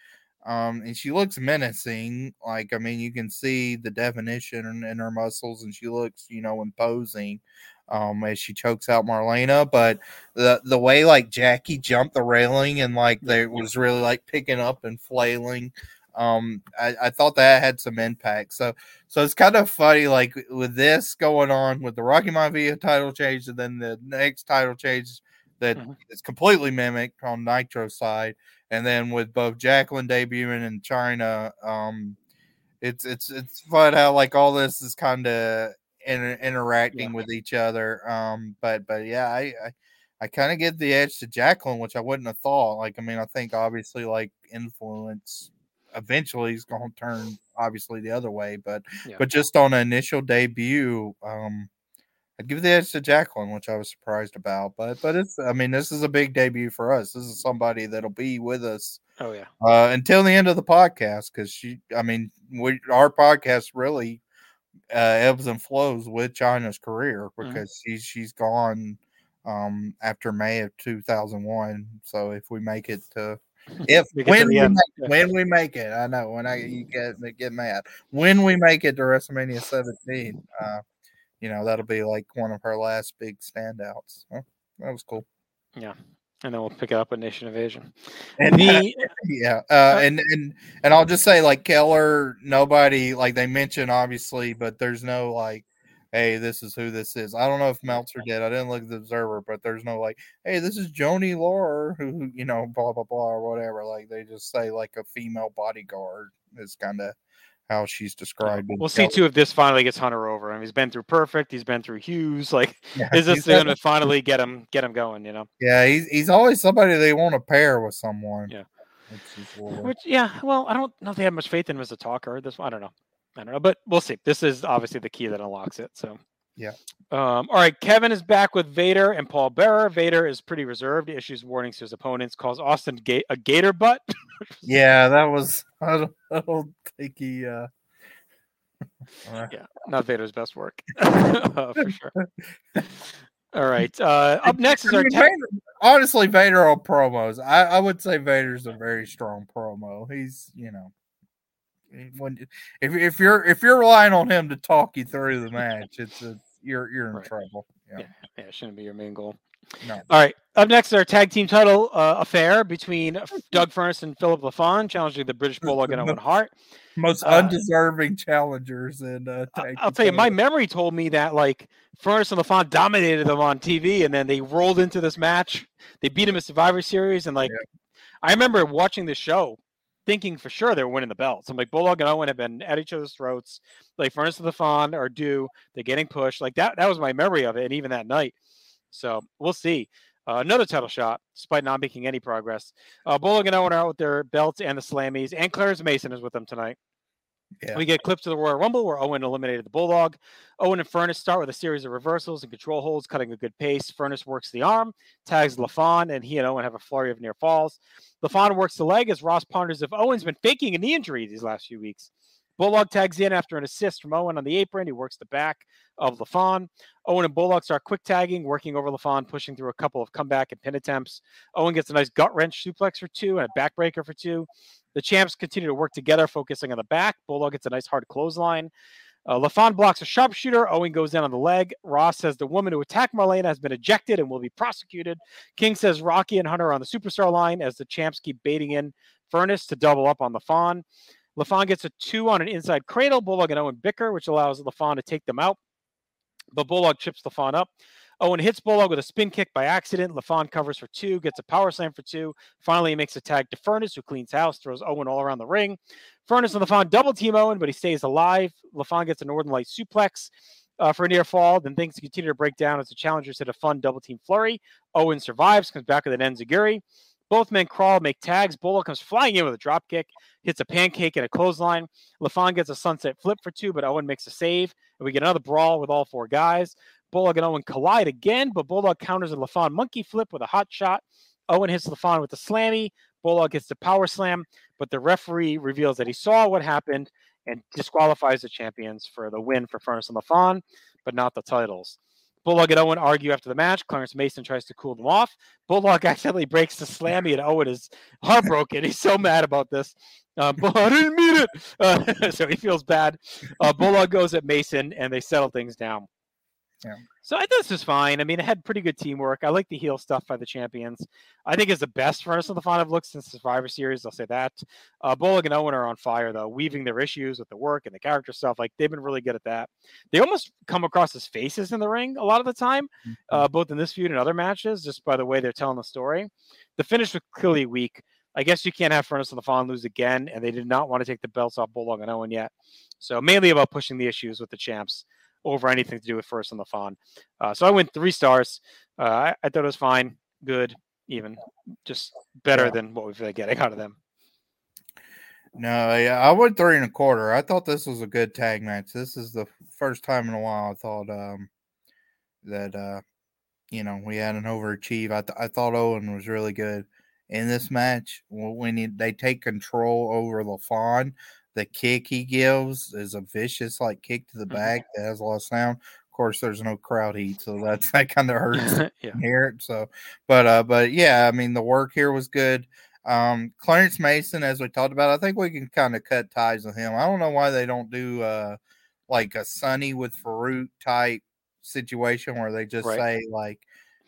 Um, and she looks menacing. Like, I mean, you can see the definition in, in her muscles, and she looks, you know, imposing um as she chokes out Marlena. But the the way like Jackie jumped the railing and like there was really like picking up and flailing. Um, I, I thought that had some impact. So so it's kind of funny, like with this going on with the Rocky Maivia title change, and then the next title change that Mhm. is completely mimicked on Nitro side, and then with both Jacqueline debuting in Chyna, um, it's it's it's fun how like all this is kind of inter- interacting with each other. Um, but but yeah, I I, I kind of give the edge to Jacqueline, which I wouldn't have thought. Like I mean, I think obviously like influence eventually is going to turn obviously the other way, but Yeah. but just on an initial debut, um. I'd give the edge to Jacqueline, which I was surprised about. But but it's I mean, this is a big debut for us. This is somebody that'll be with us Oh yeah. uh, until the end of the podcast because she I mean we our podcast really uh, ebbs and flows with Chyna's career Mhm. because she's she's gone um, after May of 2001. So if we make it to if (laughs) We get to when we, end. make, when we make it, I know when I you get get mad when we make it to WrestleMania 17, uh, you know that'll be like one of her last big standouts. So, that was cool. Yeah. And then we'll pick it up with Nation of Invasion. And The yeah, uh, and and and I'll just say like Keller, nobody like they mention obviously, but there's no like, hey, this is who this is. I don't know if Meltzer did. I didn't look at the Observer, but there's no like, hey, this is Joanie Laurer, who who, you know, blah blah blah or whatever. Like they just say like a female bodyguard is kind of how she's described. we'll see too if this finally gets Hunter over. I mean, he's been through perfect. He's been through Hughes. (laughs) Like, Yeah, is this going to finally get him get him going? You know. yeah, he's he's always somebody they want to pair with someone. Yeah. Which. Yeah, well, I don't know if they have much faith in him as a talker. This, I don't know, I don't know, but we'll see. This is obviously the key that unlocks it. So, Yeah. Um, all right, Kevin is back with Vader and Paul Bearer. Vader is pretty reserved. He issues warnings to his opponents. Calls Austin ga- a gator butt. (laughs) Yeah, that was. (laughs) I don't, I don't think he. uh (laughs) uh, yeah, not Vader's best work uh, for sure. All right. Uh, up next is our. Vader- honestly, Vader on promos. I, I would say Vader's a very strong promo. He's, you know, when if if you're if you're relying on him to talk you through the match, it's a you're you're in Right. trouble. Yeah. Yeah. Yeah, it shouldn't be your main goal. No. All right. Up next is our tag team title uh, affair between (laughs) Doug Furnace and Philip LaFon, challenging the British Bulldog and Owen Hart. Most Uh, undeserving challengers in uh, tag I'll tell you, my memory told me that like Furnace and LaFon dominated them on TV, and then they rolled into this match. They beat him at Survivor Series, and like I remember watching the show thinking for sure they were winning the belts. I'm like Bulldog and Owen have been at each other's throats. Like Furnace of LaFon are due. They're getting pushed. Like that. That was my memory of it, and even that night. So we'll see. Uh, another title shot, despite not making any progress. Uh, Bulldog and Owen are out with their belts and the Slammies, and Clarence Mason is with them tonight. Yeah. We get clips of the Royal Rumble where Owen eliminated the Bulldog. Owen and Furnace start with a series of reversals and control holds, cutting a good pace. Furnace works the arm, tags LaFon, and he and Owen have a flurry of near falls. LaFon works the leg as Ross ponders if Owen's been faking a knee injury these last few weeks. Bulldog tags in after an assist from Owen on the apron. He works the back of LaFon. Owen and Bulldog start quick tagging, working over LaFon, pushing through a couple of comeback and pin attempts. Owen gets a nice gut wrench suplex for two and a backbreaker for two. The champs continue to work together, focusing on the back. Bulldog gets a nice hard clothesline. Uh, LaFon blocks a sharpshooter. Owen goes in on the leg. Ross says the woman who attacked Marlena has been ejected and will be prosecuted. King says Rocky and Hunter are on the superstar line as the champs keep baiting in Furnace to double up on LaFon. LaFon gets a two on an inside cradle. Bulldog and Owen bicker, which allows LaFon to take them out. But Bulldog chips LaFon up. Owen hits Bulldog with a spin kick by accident. LaFon covers for two, gets a power slam for two. Finally, he makes a tag to Furnace, who cleans house, throws Owen all around the ring. Furnace and LaFon double team Owen, but he stays alive. LaFon gets a Northern Light suplex uh, for a near fall. Then things continue to break down as the challengers hit a fun double team flurry. Owen survives, comes back with an enziguri. Both men crawl, make tags. Bulldog comes flying in with a drop kick, hits a pancake and a clothesline. LaFon gets a sunset flip for two, but Owen makes a save. And we get another brawl with all four guys. Bulldog and Owen collide again, but Bulldog counters a LaFon monkey flip with a hot shot. Owen hits LaFon with a slammy. Bulldog gets the power slam, but the referee reveals that he saw what happened and disqualifies the champions for the win for Furnace and LaFon, but not the titles. Bulldog and Owen argue after the match. Clarence Mason tries to cool them off. Bulldog (laughs) accidentally breaks the slammy, and Owen is heartbroken. He's so mad about this. Uh, (laughs) but I didn't mean it. Uh, (laughs) so he feels bad. Uh, Bulldog goes at Mason, and they settle things down. Yeah. So I thought this was fine. I mean, it had pretty good teamwork. I like the heel stuff by the champions. I think it's the best Furnace of LaFon I've looked since the Survivor Series. I'll say that. Uh, Bulldog and Owen are on fire though, weaving their issues with the work and the character stuff. Like they've been really good at that. They almost come across as faces in the ring a lot of the time, mm-hmm. uh, both in this feud and other matches, just by the way they're telling the story. The finish was clearly weak. I guess you can't have Furnace of LaFon lose again, and they did not want to take the belts off Bulldog and Owen yet. So mainly about pushing the issues with the champs over anything to do with first and LaFon. Uh, so I went three stars. Uh, I, I, thought it was fine, good, even, just better than what we've been getting out of them. No, yeah, I went three and a quarter. I thought this was a good tag match. This is the first time in a while I thought um, that uh, you know we had an overachieve. I, th- I thought Owen was really good in this match when he, they take control over LaFon the kick he gives is a vicious like kick to the mm-hmm. back that has a lot of sound. Of course, there's no crowd heat, so that's that (laughs) kind of hurts (laughs) yeah. hear it. So, but uh, but yeah, I mean the work here was good. Um, Clarence Mason, as we talked about, I think we can kind of cut ties with him. I don't know why they don't do uh like a Sunny with Farouk type situation where they just right. say like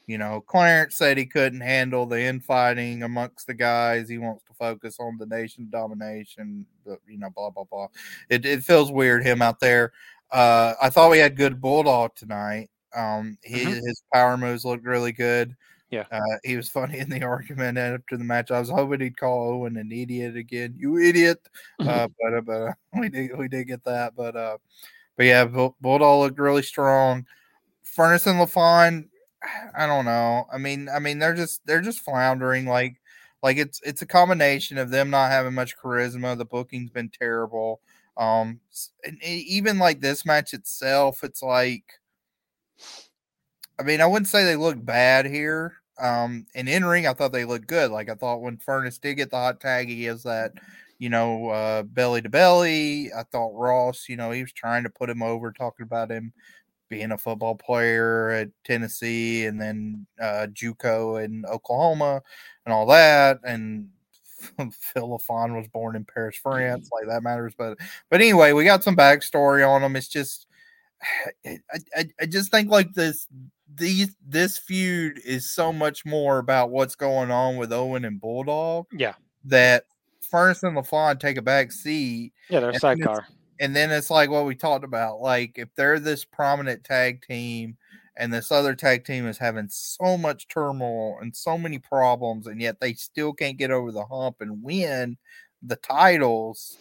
you know, Clarence said he couldn't handle the infighting amongst the guys. He wants to focus on the nation domination, but you know, blah blah blah. It it feels weird him out there. Uh, I thought we had good bulldog tonight. Um, he, mm-hmm. his power moves looked really good. Yeah, uh, he was funny in the (laughs) argument after the match. I was hoping he'd call Owen an idiot again. You idiot! Mm-hmm. Uh, but uh, but uh, (laughs) we did we did get that. But uh, but yeah, Bulldog looked really strong. Furnace and LaFon I don't know. I mean, I mean, they're just they're just floundering. Like, like it's it's a combination of them not having much charisma. The booking's been terrible. Um, and even like this match itself, it's like, I mean, I wouldn't say they look bad here. Um, and in ring, I thought they looked good. Like I thought when Furnace did get the hot tag, he has that, you know, uh, belly to belly. I thought Ross, you know, he was trying to put him over, talking about him being a football player at Tennessee and then uh, JUCO in Oklahoma and all that. And (laughs) Phil LaFon was born in Paris, France. Like that matters. But but anyway, we got some backstory on him. It's just (sighs) I, I, I just think like this these this feud is so much more about what's going on with Owen and Bulldog. Yeah. That Furnace and LaFon take a back seat. Yeah, they're sidecar and then it's like what we talked about. Like if they're this prominent tag team and this other tag team is having so much turmoil and so many problems, and yet they still can't get over the hump and win, the titles,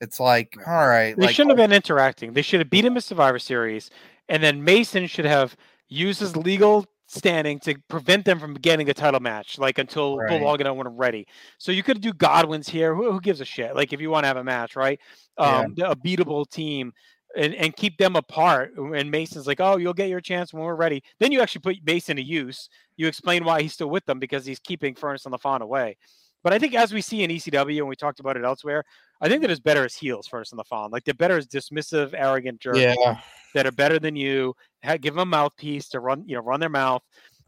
it's like, all right, They like shouldn't have oh been interacting. They should have beat him in Survivor Series, and then Mason should have used his legal standing to prevent them from getting a title match, like until Right. Bull Hogan when ready. So you could do Godwinns here. Who, who gives a shit? Like if you want to have a match, right? Yeah. Um, a beatable team. And, and keep them apart. And Mason's like, oh, you'll get your chance when we're ready. Then you actually put Mason to use. You explain why he's still with them because he's keeping Furnace and LaFon away. But I think as we see in ECW and we talked about it elsewhere, I think that is better as heels Furnace the LaFon. Like they're better as dismissive, arrogant jerks yeah, that are better than you. Give them a mouthpiece to run, you know, run their mouth,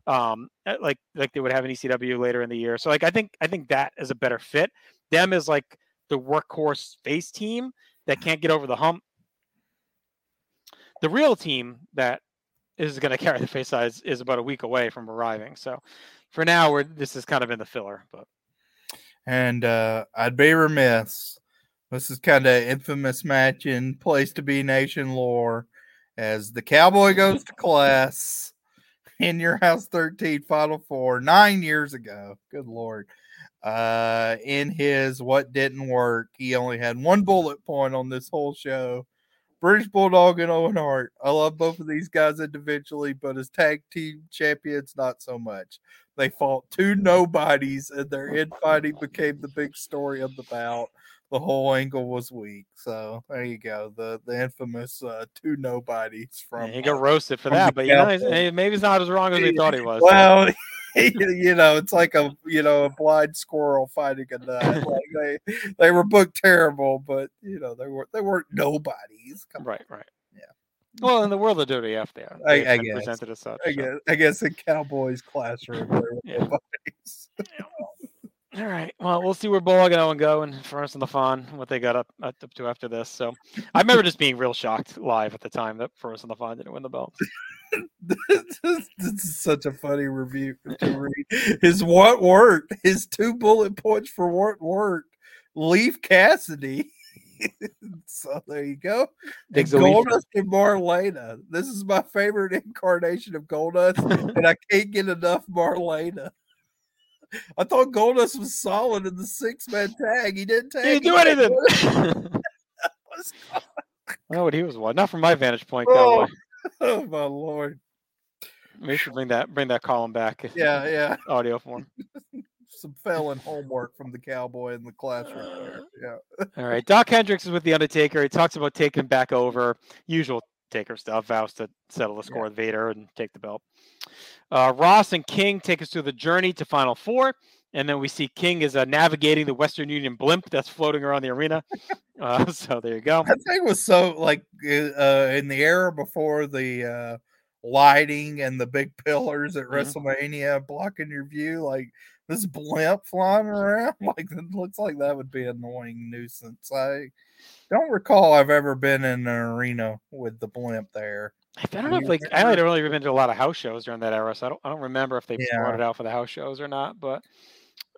um, uh, like like they would have in ECW later in the year. So like I think I think that is a better fit. Them is like the workhorse face team that can't get over the hump. The real team that is going (laughs) to carry the face size is about a week away from arriving. So for now, we're this is kind of in the filler, but and uh, I'd be remiss. This is kind of infamous match in place to be nation lore, as the cowboy goes to class (laughs) in your house 13 final four nine years ago. Good lord. Uh, in his what didn't work, he only had one bullet point on this whole show. British Bulldog and Owen Hart. I love both of these guys individually, but as tag team champions, not so much. They fought two nobodies, and their infighting became the big story of the bout. The whole angle was weak. So there you go. The the infamous uh, two nobodies from he got uh, roasted for that. But you know, maybe he's not as wrong as we thought he was. well, (laughs) you know, it's like a you know a blind squirrel fighting a nut. (laughs) Like they they were booked terrible, but you know they were they weren't nobodies. Come on. Right, right. Yeah. Well, in the world of WWF, they are. I- I guess. presented as such. I so. guess I guess in Cowboys classroom Yeah. (laughs) All right. Well, we'll see where Bulldog and Owen go, and Furnace and LaFon, what they got up, up to after this. So, I remember just being real shocked live at the time that Furnace and LaFon didn't win the belt. this, (laughs) is- this is such a funny review to read. His what worked? His two bullet points for what worked. Leif Cassidy. (laughs) so there you go. And Diggs a Leif. Goldust and Marlena. This is my favorite (laughs) incarnation of Goldust, (laughs) and I can't get enough Marlena. I thought Goldust was solid in the six man tag. He didn't He tag. didn't do anything. I know what he was one. Not from my vantage point, Oh. Oh my lord. We should bring that bring that column back. Yeah, yeah. Audio form. Some felon homework from the cowboy in the classroom. There. Yeah. All right. Dok Hendrix is with the Undertaker. He talks about taking back over usual Taker stuff. Vows to settle the score with Vader and take the belt. Uh, Ross and King take us through the journey to Final Four, and then we see King is uh, navigating the Western Union blimp that's floating around the arena. (laughs) Uh, so there you go. That thing was so like uh, in the era before the uh, lighting and the big pillars at Mhm. WrestleMania blocking your view. Like this blimp flying around, (laughs) like it looks like that would be an annoying nuisance. I don't recall I've ever been in an arena with the blimp there. I don't know if like I don't really remember a lot of house shows during that era, so I don't I don't remember if they brought it out for the house shows or not. But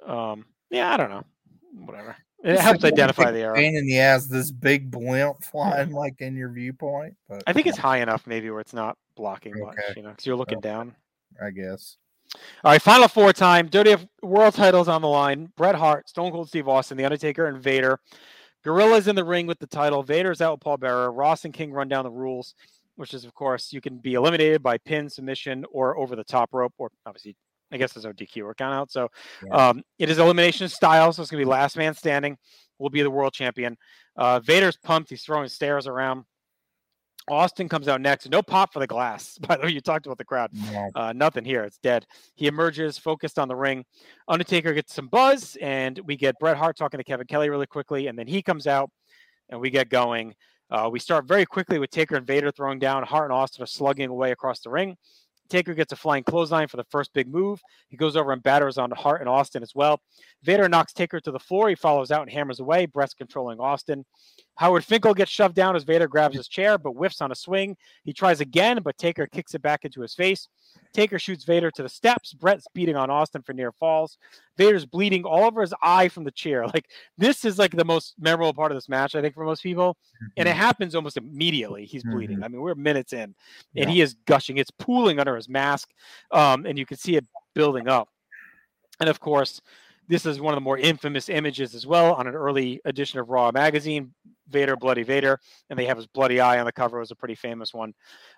um, yeah, I don't know. Whatever. It Just helps identify the era. Pain in the ass, this big blimp flying like in your viewpoint. But I think it's high enough, maybe where it's not blocking much, you know, because you're looking Okay. down. I guess. All right, final four time. Dirty World titles on the line. Bret Hart, Stone Cold Steve Austin, The Undertaker, and Vader. Gorilla's in the ring with the title. Vader's out with Paul Bearer. Ross and King run down the rules, which is, of course, you can be eliminated by pin, submission, or over the top rope, or obviously, I guess there's no DQ or count out. So Yeah. um, it is elimination style. So it's going to be last man standing will be the world champion. Uh, Vader's pumped. He's throwing stairs around. Austin comes out next. No pop for the glass. (laughs) By the way, you talked about the crowd. Uh, nothing here. It's dead. He emerges, focused on the ring. Undertaker gets some buzz, and we get Bret Hart talking to Kevin Kelly really quickly, and then he comes out, and we get going. Uh, we start very quickly with Taker and Vader throwing down. Hart and Austin are slugging away across the ring. Taker gets a flying clothesline for the first big move. He goes over and batters onto Hart and Austin as well. Vader knocks Taker to the floor. He follows out and hammers away. Bret controlling Austin. Howard Finkel gets shoved down as Vader grabs his chair, but whiffs on a swing. He tries again, but Taker kicks it back into his face. Taker shoots Vader to the steps. Bret's beating on Austin for near falls. Vader's bleeding all over his eye from the chair. (laughs) Like this is like the most memorable part of this match, I think, for most people. And it happens almost immediately. He's bleeding. I mean, we're minutes in, and Yeah. he is gushing. It's pooling under his mask, um, and you can see it building up. And of course, This is one of the more infamous images as well on an early edition of Raw magazine. Vader, Bloody Vader, and they have his bloody eye on the cover. It was a pretty famous one.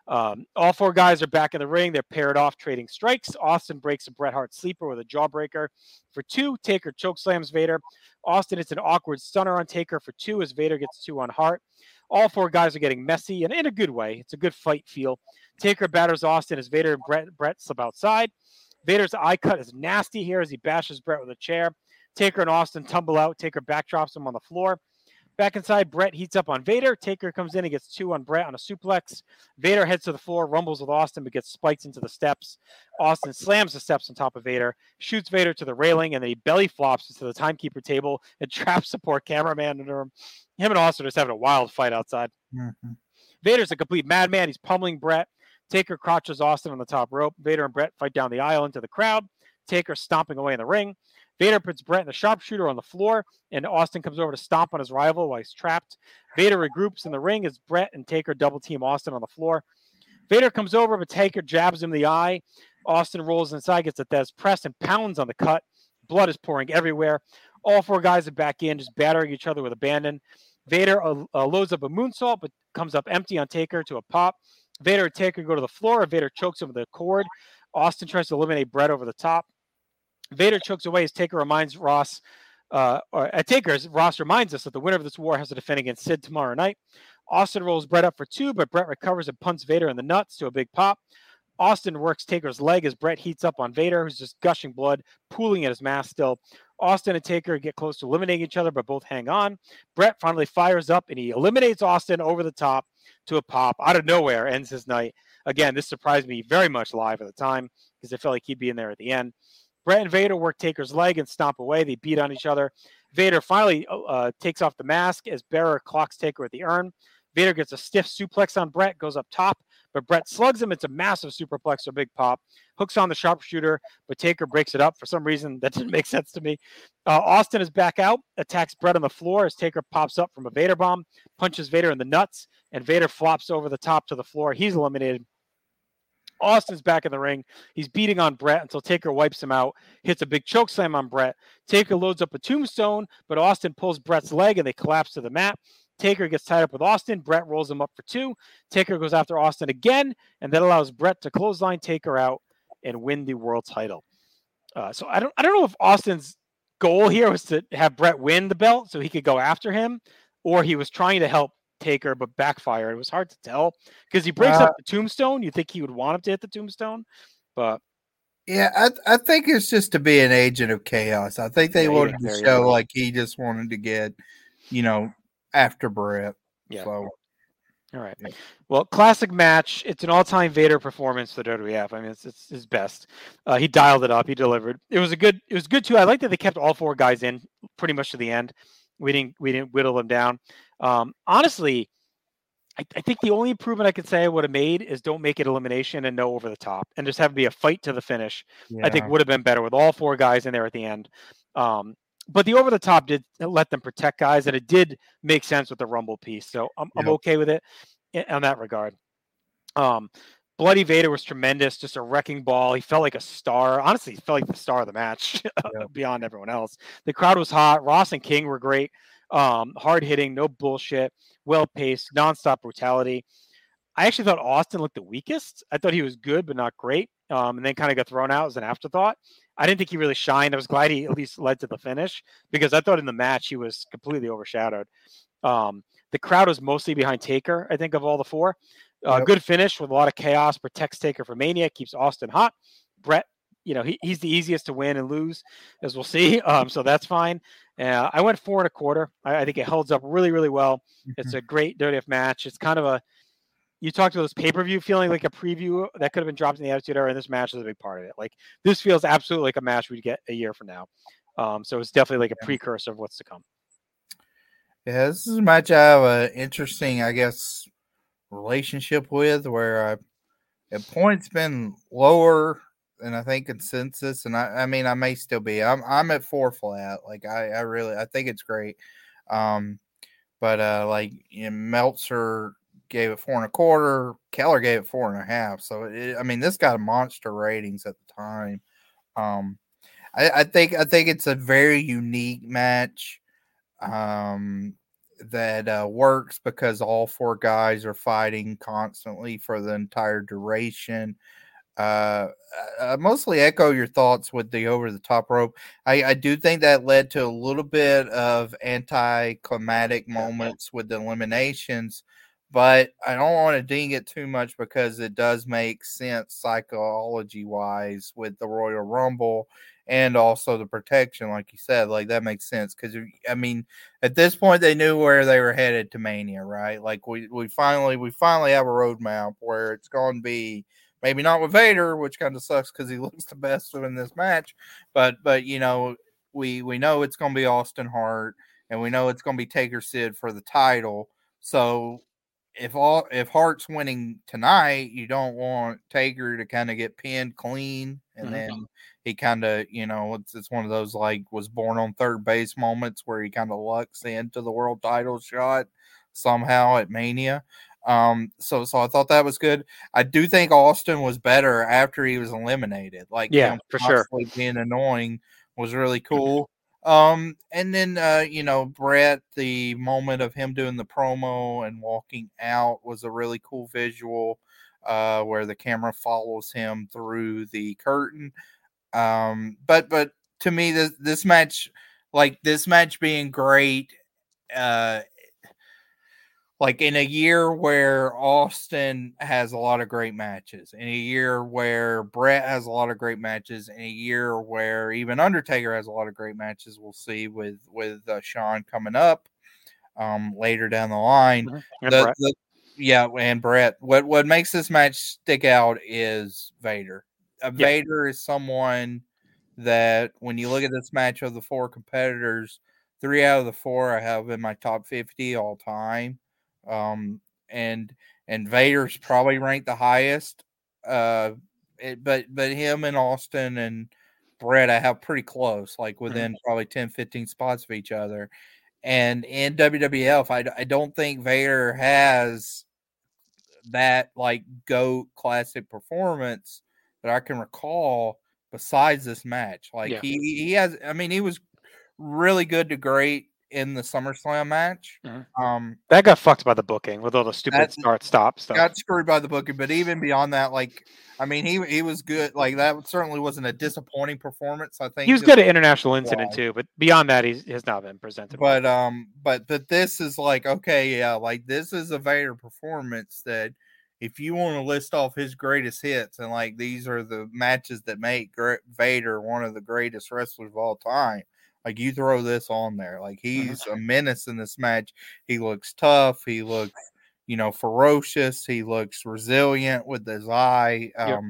Um, all four guys are back in the ring. They're paired off, trading strikes. Austin breaks a Bret Hart sleeper with a jawbreaker. For two, Taker choke slams Vader. Austin hits an awkward stunner on Taker for two as Vader gets two on Hart. All four guys are getting messy and in a good way. It's a good fight feel. Taker batters Austin as Vader and Bret, slip outside. Vader's eye cut is nasty here as he bashes Bret with a chair. Taker and Austin tumble out. Taker backdrops him on the floor. Back inside, Bret heats up on Vader. Taker comes in and gets two on Bret on a suplex. Vader heads to the floor, rumbles with Austin, but gets spiked into the steps. Austin slams the steps on top of Vader, shoots Vader to the railing, and then he belly flops into the timekeeper table and (laughs) traps the poor cameraman under him. Him and Austin are just having a wild fight outside. Mm-hmm. Vader's a complete madman. He's pummeling Bret. Taker crotches Austin on the top rope. Vader and Bret fight down the aisle into the crowd. Taker stomping away in the ring. Vader puts Bret in the sharpshooter on the floor, and Austin comes over to stomp on his rival while he's trapped. Vader regroups in the ring as Bret and Taker double team Austin on the floor. Vader comes over, but Taker jabs him in the eye. Austin rolls inside, gets a Thesz press, and pounds on the cut. Blood is pouring everywhere. All four guys are back in, just battering each other with abandon. Vader uh, uh, loads up a moonsault, but comes up empty on Taker to a pop. Vader and Taker go to the floor. Vader chokes him with a cord. Austin tries to eliminate Bret over the top. Vader chokes away as Taker reminds Ross, uh, or at Taker's, Ross reminds us that the winner of this war has to defend against Sid tomorrow night. Austin rolls Bret up for two, but Bret recovers and punts Vader in the nuts to a big pop. Austin works Taker's leg as Bret heats up on Vader, who's just gushing blood, pooling at his mask still. Austin and Taker get close to eliminating each other, but both hang on. Bret finally fires up and he eliminates Austin over the top to a pop out of nowhere, ends his night. Again, this surprised me very much live at the time because I felt like he'd be in there at the end. Bret and Vader work Taker's leg and stomp away. They beat on each other. Vader finally uh, uh, takes off the mask as Bearer clocks Taker at the urn. Vader gets a stiff suplex on Bret, goes up top, but Bret slugs him. It's a massive superplex or big pop. Hooks on the sharpshooter, but Taker breaks it up for some reason. That didn't make sense to me. Uh, Austin is back out, attacks Bret on the floor as Taker pops up from a Vader bomb, punches Vader in the nuts, and Vader flops over the top to the floor. He's eliminated. Austin's back in the ring. He's beating on Bret until Taker wipes him out, hits a big choke slam on Bret. Taker loads up a tombstone, but Austin pulls Bret's leg and they collapse to the mat. Taker gets tied up with Austin. Bret rolls him up for two. Taker goes after Austin again, and that allows Bret to clothesline Taker out and win the world title. Uh, so I don't I don't know if Austin's goal here was to have Bret win the belt so he could go after him, or he was trying to help taker, but backfire. It was hard to tell because he breaks uh, up the tombstone. You think he would want him to hit the tombstone, but yeah, I, I think it's just to be an agent of chaos. I think they yeah, wanted to show like he just wanted to get, you know, after Bret. Yeah. So. All right. Well, classic match. It's an all-time Vader performance for WWF. I mean, it's, it's his best. Uh, he dialed it up. He delivered. It was a good. It was good too. I like that they kept all four guys in pretty much to the end. We didn't. We didn't whittle them down. Um, honestly, I, I, think the only improvement I could say I would have made is don't make it elimination and no over the top, and just have it be a fight to the finish. Yeah. I think would have been better with all four guys in there at the end. Um, but the over the top did let them protect guys, and it did make sense with the Rumble piece. So I'm, I'm okay with it in, in that regard. Um, Bloody Vader was tremendous, just a wrecking ball. He felt like a star. Honestly, he felt like the star of the match (laughs) beyond everyone else. The crowd was hot. Ross and King were great. Um, hard hitting, no bullshit, well paced, nonstop brutality. I actually thought Austin looked the weakest. I thought he was good, but not great. Um, and then kind of got thrown out as an afterthought. I didn't think he really shined. I was glad he at least led to the finish because I thought in the match he was completely overshadowed. Um, the crowd was mostly behind Taker, I think, of all the four. Uh, yep. Good finish with a lot of chaos. Protects Taker for Mania. Keeps Austin hot. Bret, you know, he, he's the easiest to win and lose, as we'll see. (laughs) Um, so that's fine. Uh, I went four and a quarter. I, I, think it holds up really, really well. Mm-hmm. It's a great dirty match. It's kind of a you talked about this pay per view feeling like a preview that could have been dropped in the Attitude Era, and this match is a big part of it. Like this feels absolutely like a match we'd get a year from now. Um, so it's definitely like a precursor of what's to come. Yeah, this is a match I have an interesting, I guess, relationship with where I at points been lower than I think consensus, and I, I mean I may still be. I'm I'm at four flat. Like I, I really I think it's great. Um, but uh, like you know, Meltzer gave it four and a quarter. Keller gave it four and a half. So it, I mean, this got monster ratings at the time. Um, I, I think I think it's a very unique match um, that uh, works because all four guys are fighting constantly for the entire duration. Uh, I mostly echo your thoughts with the over the top rope. I, I do think that led to a little bit of anticlimactic moments with the eliminations, but I don't want to ding it too much because it does make sense psychology wise with the Royal Rumble and also the protection, like you said, like that makes sense because I mean, at this point they knew where they were headed to Mania, right? Like we we finally we finally have a roadmap where it's going to be maybe not with Vader, which kind of sucks because he (laughs) looks the best in this match, but but you know we we know it's going to be Austin Hart and we know it's going to be Taker Sid for the title, so if all if Hart's winning tonight, you don't want Taker to kind of get pinned clean, and mm-hmm. then he kind of you know it's it's one of those like was born on third base moments where he kind of lucks into the world title shot somehow at Mania. Um, so so I thought that was good. I do think Austin was better after he was eliminated. Like yeah, for sure, being annoying was really cool. Um, and then uh, you know, Bret, the moment of him doing the promo and walking out was a really cool visual, uh, where the camera follows him through the curtain. Um, but but to me, this this match, like this match being great, uh, like in a year where Austin has a lot of great matches, in a year where Bret has a lot of great matches, in a year where even Undertaker has a lot of great matches, we'll see with with uh, Shawn coming up um, later down the line. Mm-hmm. The, the, yeah, and Bret. What what makes this match stick out is Vader. Uh, yeah. Vader is someone that when you look at this match of the four competitors, three out of the four I have in my top fifty all time um, and and Vader's probably ranked the highest. Uh, it, but but him and Austin and Bret, I have pretty close, like mm-hmm. within mm-hmm. probably 10, 15 spots of each other. And in WWF, I, I don't think Vader has that like GOAT classic performance that I can recall besides this match. Like yeah. he he has I mean he was really good to great in the SummerSlam match. Mm-hmm. Um, that got fucked by the booking with all the stupid start stop stuff. Got screwed by the booking, but even beyond that, like I mean, he he was good. Like that certainly wasn't a disappointing performance. I think he was good at international incident too, but beyond that, he has not been presented. But um, but but this is like okay, yeah, like this is a Vader performance that if you want to list off his greatest hits and like these are the matches that make Vader one of the greatest wrestlers of all time like you throw this on there. Like mm-hmm. he's a menace in this match. He looks tough. He looks, you know, ferocious. He looks resilient with his eye. Um, yep.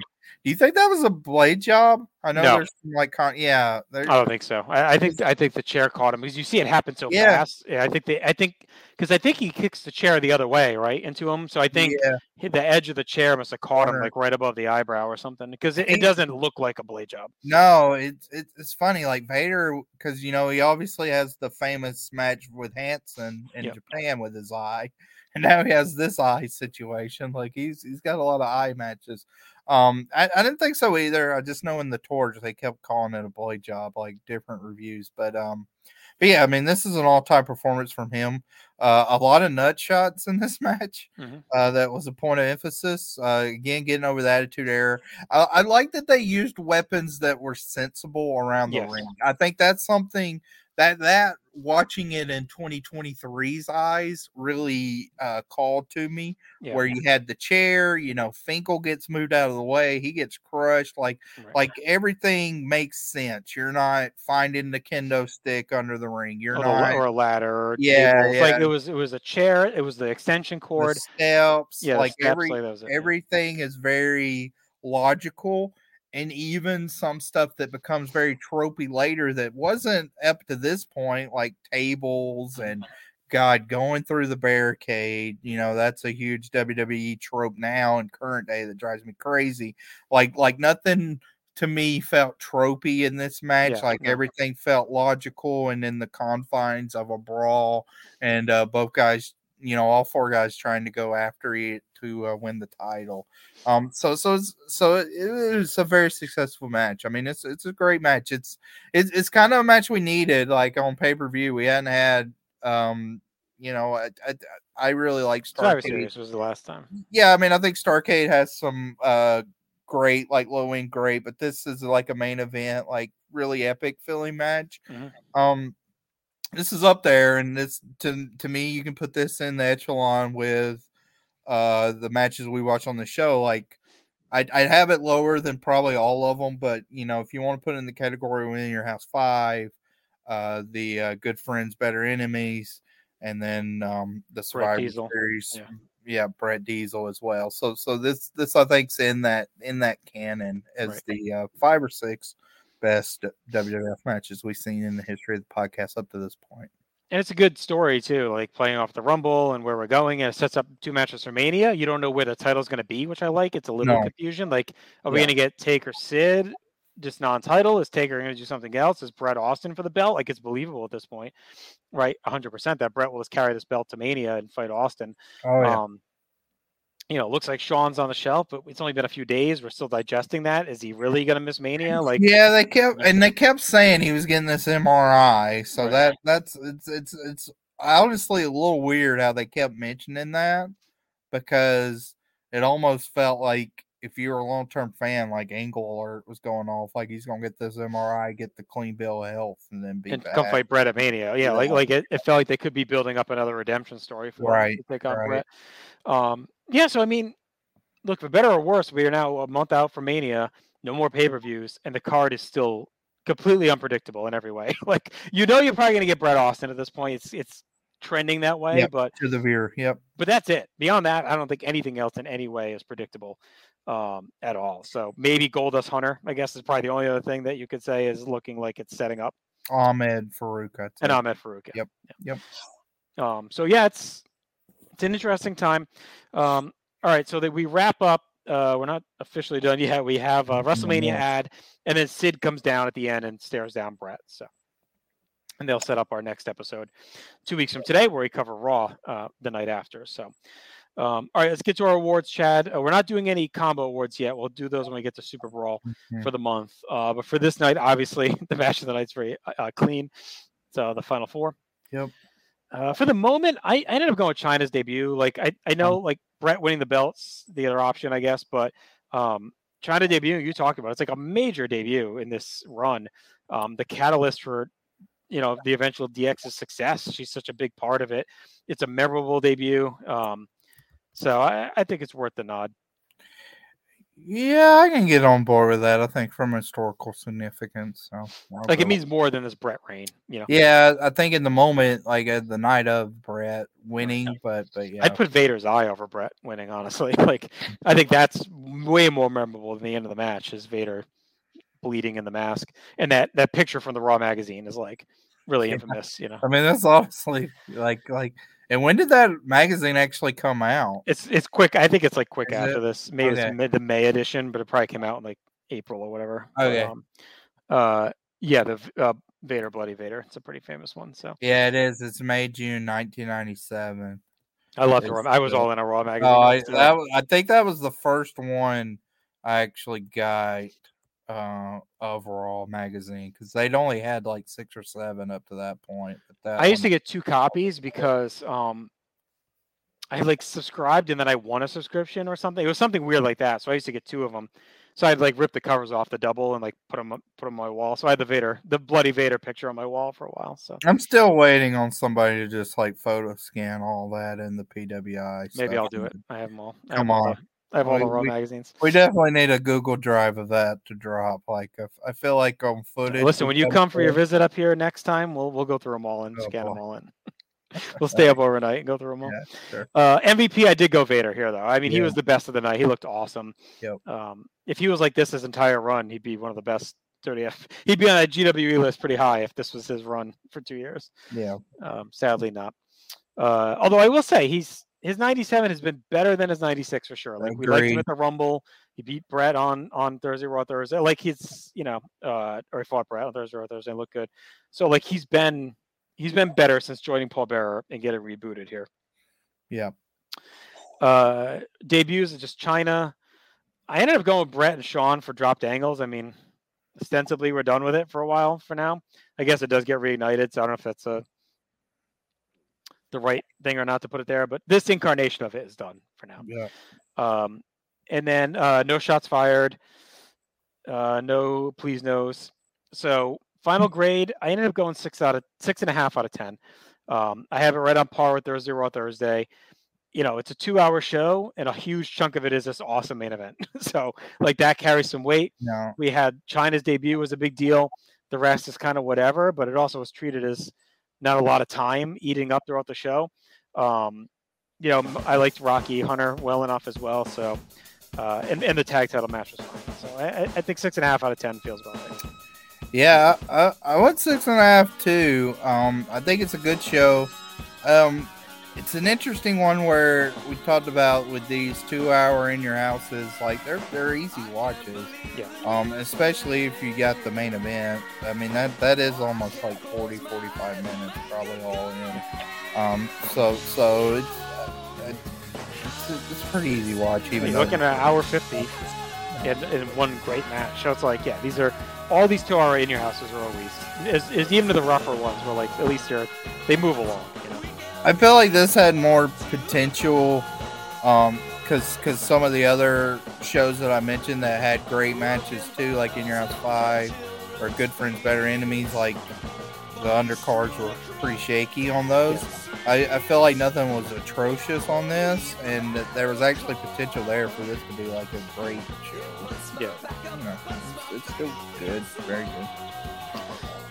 Do you think that was a blade job? I know no. there's some like con- yeah. I don't think so. I, I, think I think the chair caught him because you see it happen so yeah. fast. Yeah, I think they I think because I think he kicks the chair the other way, right, into him. So I think yeah. the edge of the chair must have caught him uh-huh. like right above the eyebrow or something because it, it doesn't look like a blade job. No, it's it's, it's funny. Like Vader, because you know he obviously has the famous match with Hansen in yep. Japan with his eye, and now he has this eye situation. Like he's he's got a lot of eye matches. Um, I, I didn't think so either. I just know in the tours they kept calling it a blade job, like different reviews. But um, but yeah, I mean, this is an all-time performance from him. Uh, a lot of nut shots in this (laughs) match. Mm-hmm. Uh, that was a point of emphasis. Uh, again, getting over the Attitude Era. I, I, like that they used weapons that were sensible around the yes. ring. I think that's something that that watching it in 2023's eyes really uh, called to me yeah. where you had the chair you know finkel gets moved out of the way he gets crushed like right. like everything makes sense. You're not finding the kendo stick under the ring. You're or not or a ladder or yeah, yeah, like it was it was a chair it was the extension cord. the steps yeah like steps, every, like everything is very logical and even some stuff that becomes very tropey later that wasn't up to this point, like tables and God going through the barricade. You know, that's a huge WWE trope now in current day that drives me crazy. Like, like nothing to me felt tropey in this match. Yeah, like everything felt logical and in the confines of a brawl, and uh, both guys you know, all four guys trying to go after it to uh, win the title. Um, so so it's, so it, it was a very successful match. I mean, it's it's a great match. It's it's it's kind of a match we needed, like on pay per view. We hadn't had, um, you know, I I, I really like Starcade. Series was the last time. Yeah, I mean, I think Starcade has some uh great, like low end great, but this is like a main event, like really epic feeling match. Mhm. Um, this is up there, and this to to me, you can put this in the echelon with uh the matches we watch on the show. Like, I'd, I'd have it lower than probably all of them, but you know, if you want to put it in the category within your house five, uh, the uh, good friends, better enemies, and then um the Survivor. Series, Yeah. yeah, Bret Diesel as well. So so this this I think's in that in that canon as Right. the uh, five or six best WWF matches we've seen in the history of the podcast up to this point. And it's a good story too, like playing off the Rumble and where we're going, and it sets up two matches for Mania. You don't know where the title's going to be, which I like. It's a little No. confusion. Like, are we Yeah. going to get Taker Sid, just non-title? Is Taker going to do something else? Is Bret Austin for the belt? Like, it's believable at this point, right? 100% that Bret will just carry this belt to Mania and fight Austin. Oh Um, you know, it looks like Shawn's on the shelf, but it's only been a few days. We're still digesting that. Is he really going to miss Mania? (laughs) Like, yeah, they kept and they kept saying he was getting this MRI. So Right. that that's it's it's it's honestly a little weird how they kept mentioning that because it almost felt like if you were a long term fan, like Angle Alert was going off, like he's gonna get this MRI, get the clean bill of health, and then be and back. come fight Bret at Mania. Yeah, like Yeah. like it, it felt like they could be building up another redemption story for him Right, on right. Bret. Um, yeah, so I mean, look for better or worse, we are now a month out from Mania, no more pay per views, and the card is still completely unpredictable in every way. (laughs) like you know, you're probably going to get Bret Austin at this point. It's it's trending that way, Yep. but to the veer. Yep. but that's it. Beyond that, I don't think anything else in any way is predictable um, at all. So maybe Goldust Hunter, I guess, is probably the only other thing that you could say is looking like it's setting up. Ahmed Faarooq. I'd and. Ahmed Faarooq. yeah. Yep, Yeah. yep. Um, so yeah, it's it's an interesting time. Um, all right, so that we wrap up. Uh, we're not officially done yet. We have a WrestleMania no. ad, and then Sid comes down at the end and stares down Bret. So, and they'll set up our next episode two weeks from today, where we cover Raw uh, the night after. So, um, all right, let's get to our awards, Chad. Uh, we're not doing any combo awards yet. We'll do those when we get to SuperBrawl Mhm. for the month. Uh, but for this night, obviously, (laughs) the match of the night's very uh, uh, clean. So the final four. Yep. Uh, for the moment, I, I ended up going with Chyna's debut. Like I, I know like Bret winning the belts, the other option, I guess, but um, Chyna debut, you talked about, it's like a major debut in this run. Um, the catalyst for you know the eventual DX's success. She's such a big part of it. It's a memorable debut. Um, so I, I think it's worth the nod. Yeah, I can get on board with that. I think from historical significance. So Like it means more than this Bret reign. You know, Yeah, I think in the moment, like at the night of Bret winning, but but yeah, I'd put Vader's eye over Bret winning. Honestly, (laughs) like I think that's way more memorable than the end of the match. Is Vader bleeding in the mask, and that that picture from the Raw magazine is like really Yeah. infamous. You know, I mean that's honestly like like. And when did that magazine actually come out? it's it's quick. I think it's like quick Is after it? this. Maybe Okay. it's mid, the May edition, but it probably came out in like April or whatever. But, Okay. um, uh, yeah, the uh, Vader Bloody Vader. It's a pretty famous one. So Yeah, it is. It's May June 1997. I love the Raw. I was all in a Raw magazine. Oh, I, that, wa- I think that was the first one I actually got uh overall magazine because they'd only had like six or seven up to that point. But that I used to get two copies because um I like subscribed and then I won a subscription or something. It was something weird like that. So I used to get two of them. So I'd like rip the covers off the double and like put them put them on my wall. So I had the Vader, the bloody Vader picture on my wall for a while. So I'm still waiting on somebody to just like photo scan all that in the PWI. maybe. I'll do it. I have them all. Come on. I have all the We- Raw we- magazines. We definitely need a Google Drive of that to drop. Like, if, I feel like on footage. Listen, when you come for your visit up here next time, we'll we'll go through them all and Oh, scan them all in. (laughs) we'll stay up overnight and go through them all. Yeah, sure. Uh, MVP, I did go Vader here though. I mean, he was the best of the night. He looked awesome. Yep. Um, if he was like this his entire run, he'd be one of the best 30F. He'd be on a GWE list pretty high if this was his run for two years. Yeah. Um, sadly not. Uh, although I will say he's his 97 has been better than his 96 for sure. Like we liked him Agreed. at the Rumble. He beat Bret on on Thursday, Raw Thursday. Like he's you know, uh, or he fought Bret on Thursday, Raw Thursday. Looked good. So like he's been he's been better since joining Paul Bearer and getting rebooted here. Yeah. Uh, debuts are just Chyna. I ended up going with Bret and Shawn for dropped angles. I mean, ostensibly we're done with it for a while for now. I guess it does get reignited, so I don't know if that's a the right thing or not to put it there, but this incarnation of it is done for now. Yeah. Um, and then uh, no shots fired, uh, no please nos. So final grade, I ended up going six out of six and a half out of ten. Um, I have it right on par with Thursday Raw Thursday. You know, it's a two-hour show, and a huge chunk of it is this awesome main event. (laughs) so, like that carries some weight. No. We had Chyna's debut was a big deal. The rest is kind of whatever, but it also was treated as not a lot of time eating up throughout the show. Um, you know, I liked Rocky Hunter well enough as well. So, uh, and, and the tag title match was fine. So I, I think six and a half out of ten feels about right. Yeah, I, I went six and a half too. Um, I think it's a good show. Um, it's an interesting one where we talked about with these two hour in your houses, like they're they're easy watches. Yeah. Um, especially if you got the main event. I mean that that is almost like 40, 45 minutes probably all in. Um, so so it's uh, it's, it's a pretty easy watch. Even You're looking at hour fifty in, in one great match. So it's like, yeah, these are all these two hour in your houses are always is, is even to the rougher ones where like at least they're they move along. You know. I feel like this had more potential, um, because because some of the other shows that I mentioned that had great matches too, like In Your House Five or Good Friends Better Enemies, like the undercards were pretty shaky on those. I, I feel like nothing was atrocious on this, and that there was actually potential there for this to be like a great show. Yeah. You know, it's, it's still good, very good.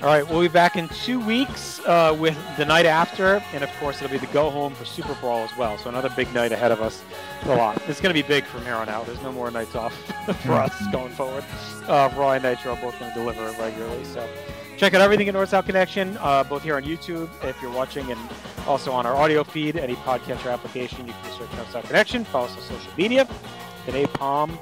All right, we'll be back in two weeks uh, with the night after, and of course it'll be the go home for SuperBrawl as well. So another big night ahead of us. A lot. It's going to be big from here on out. There's no more nights off (laughs) for us going forward. Uh, Raw and Nitro are both going to deliver regularly. So check out everything at North South Connection, uh, both here on YouTube if you're watching, and also on our audio feed. Any podcatcher application, you can search North South Connection. Follow us on social media. Today, Palm.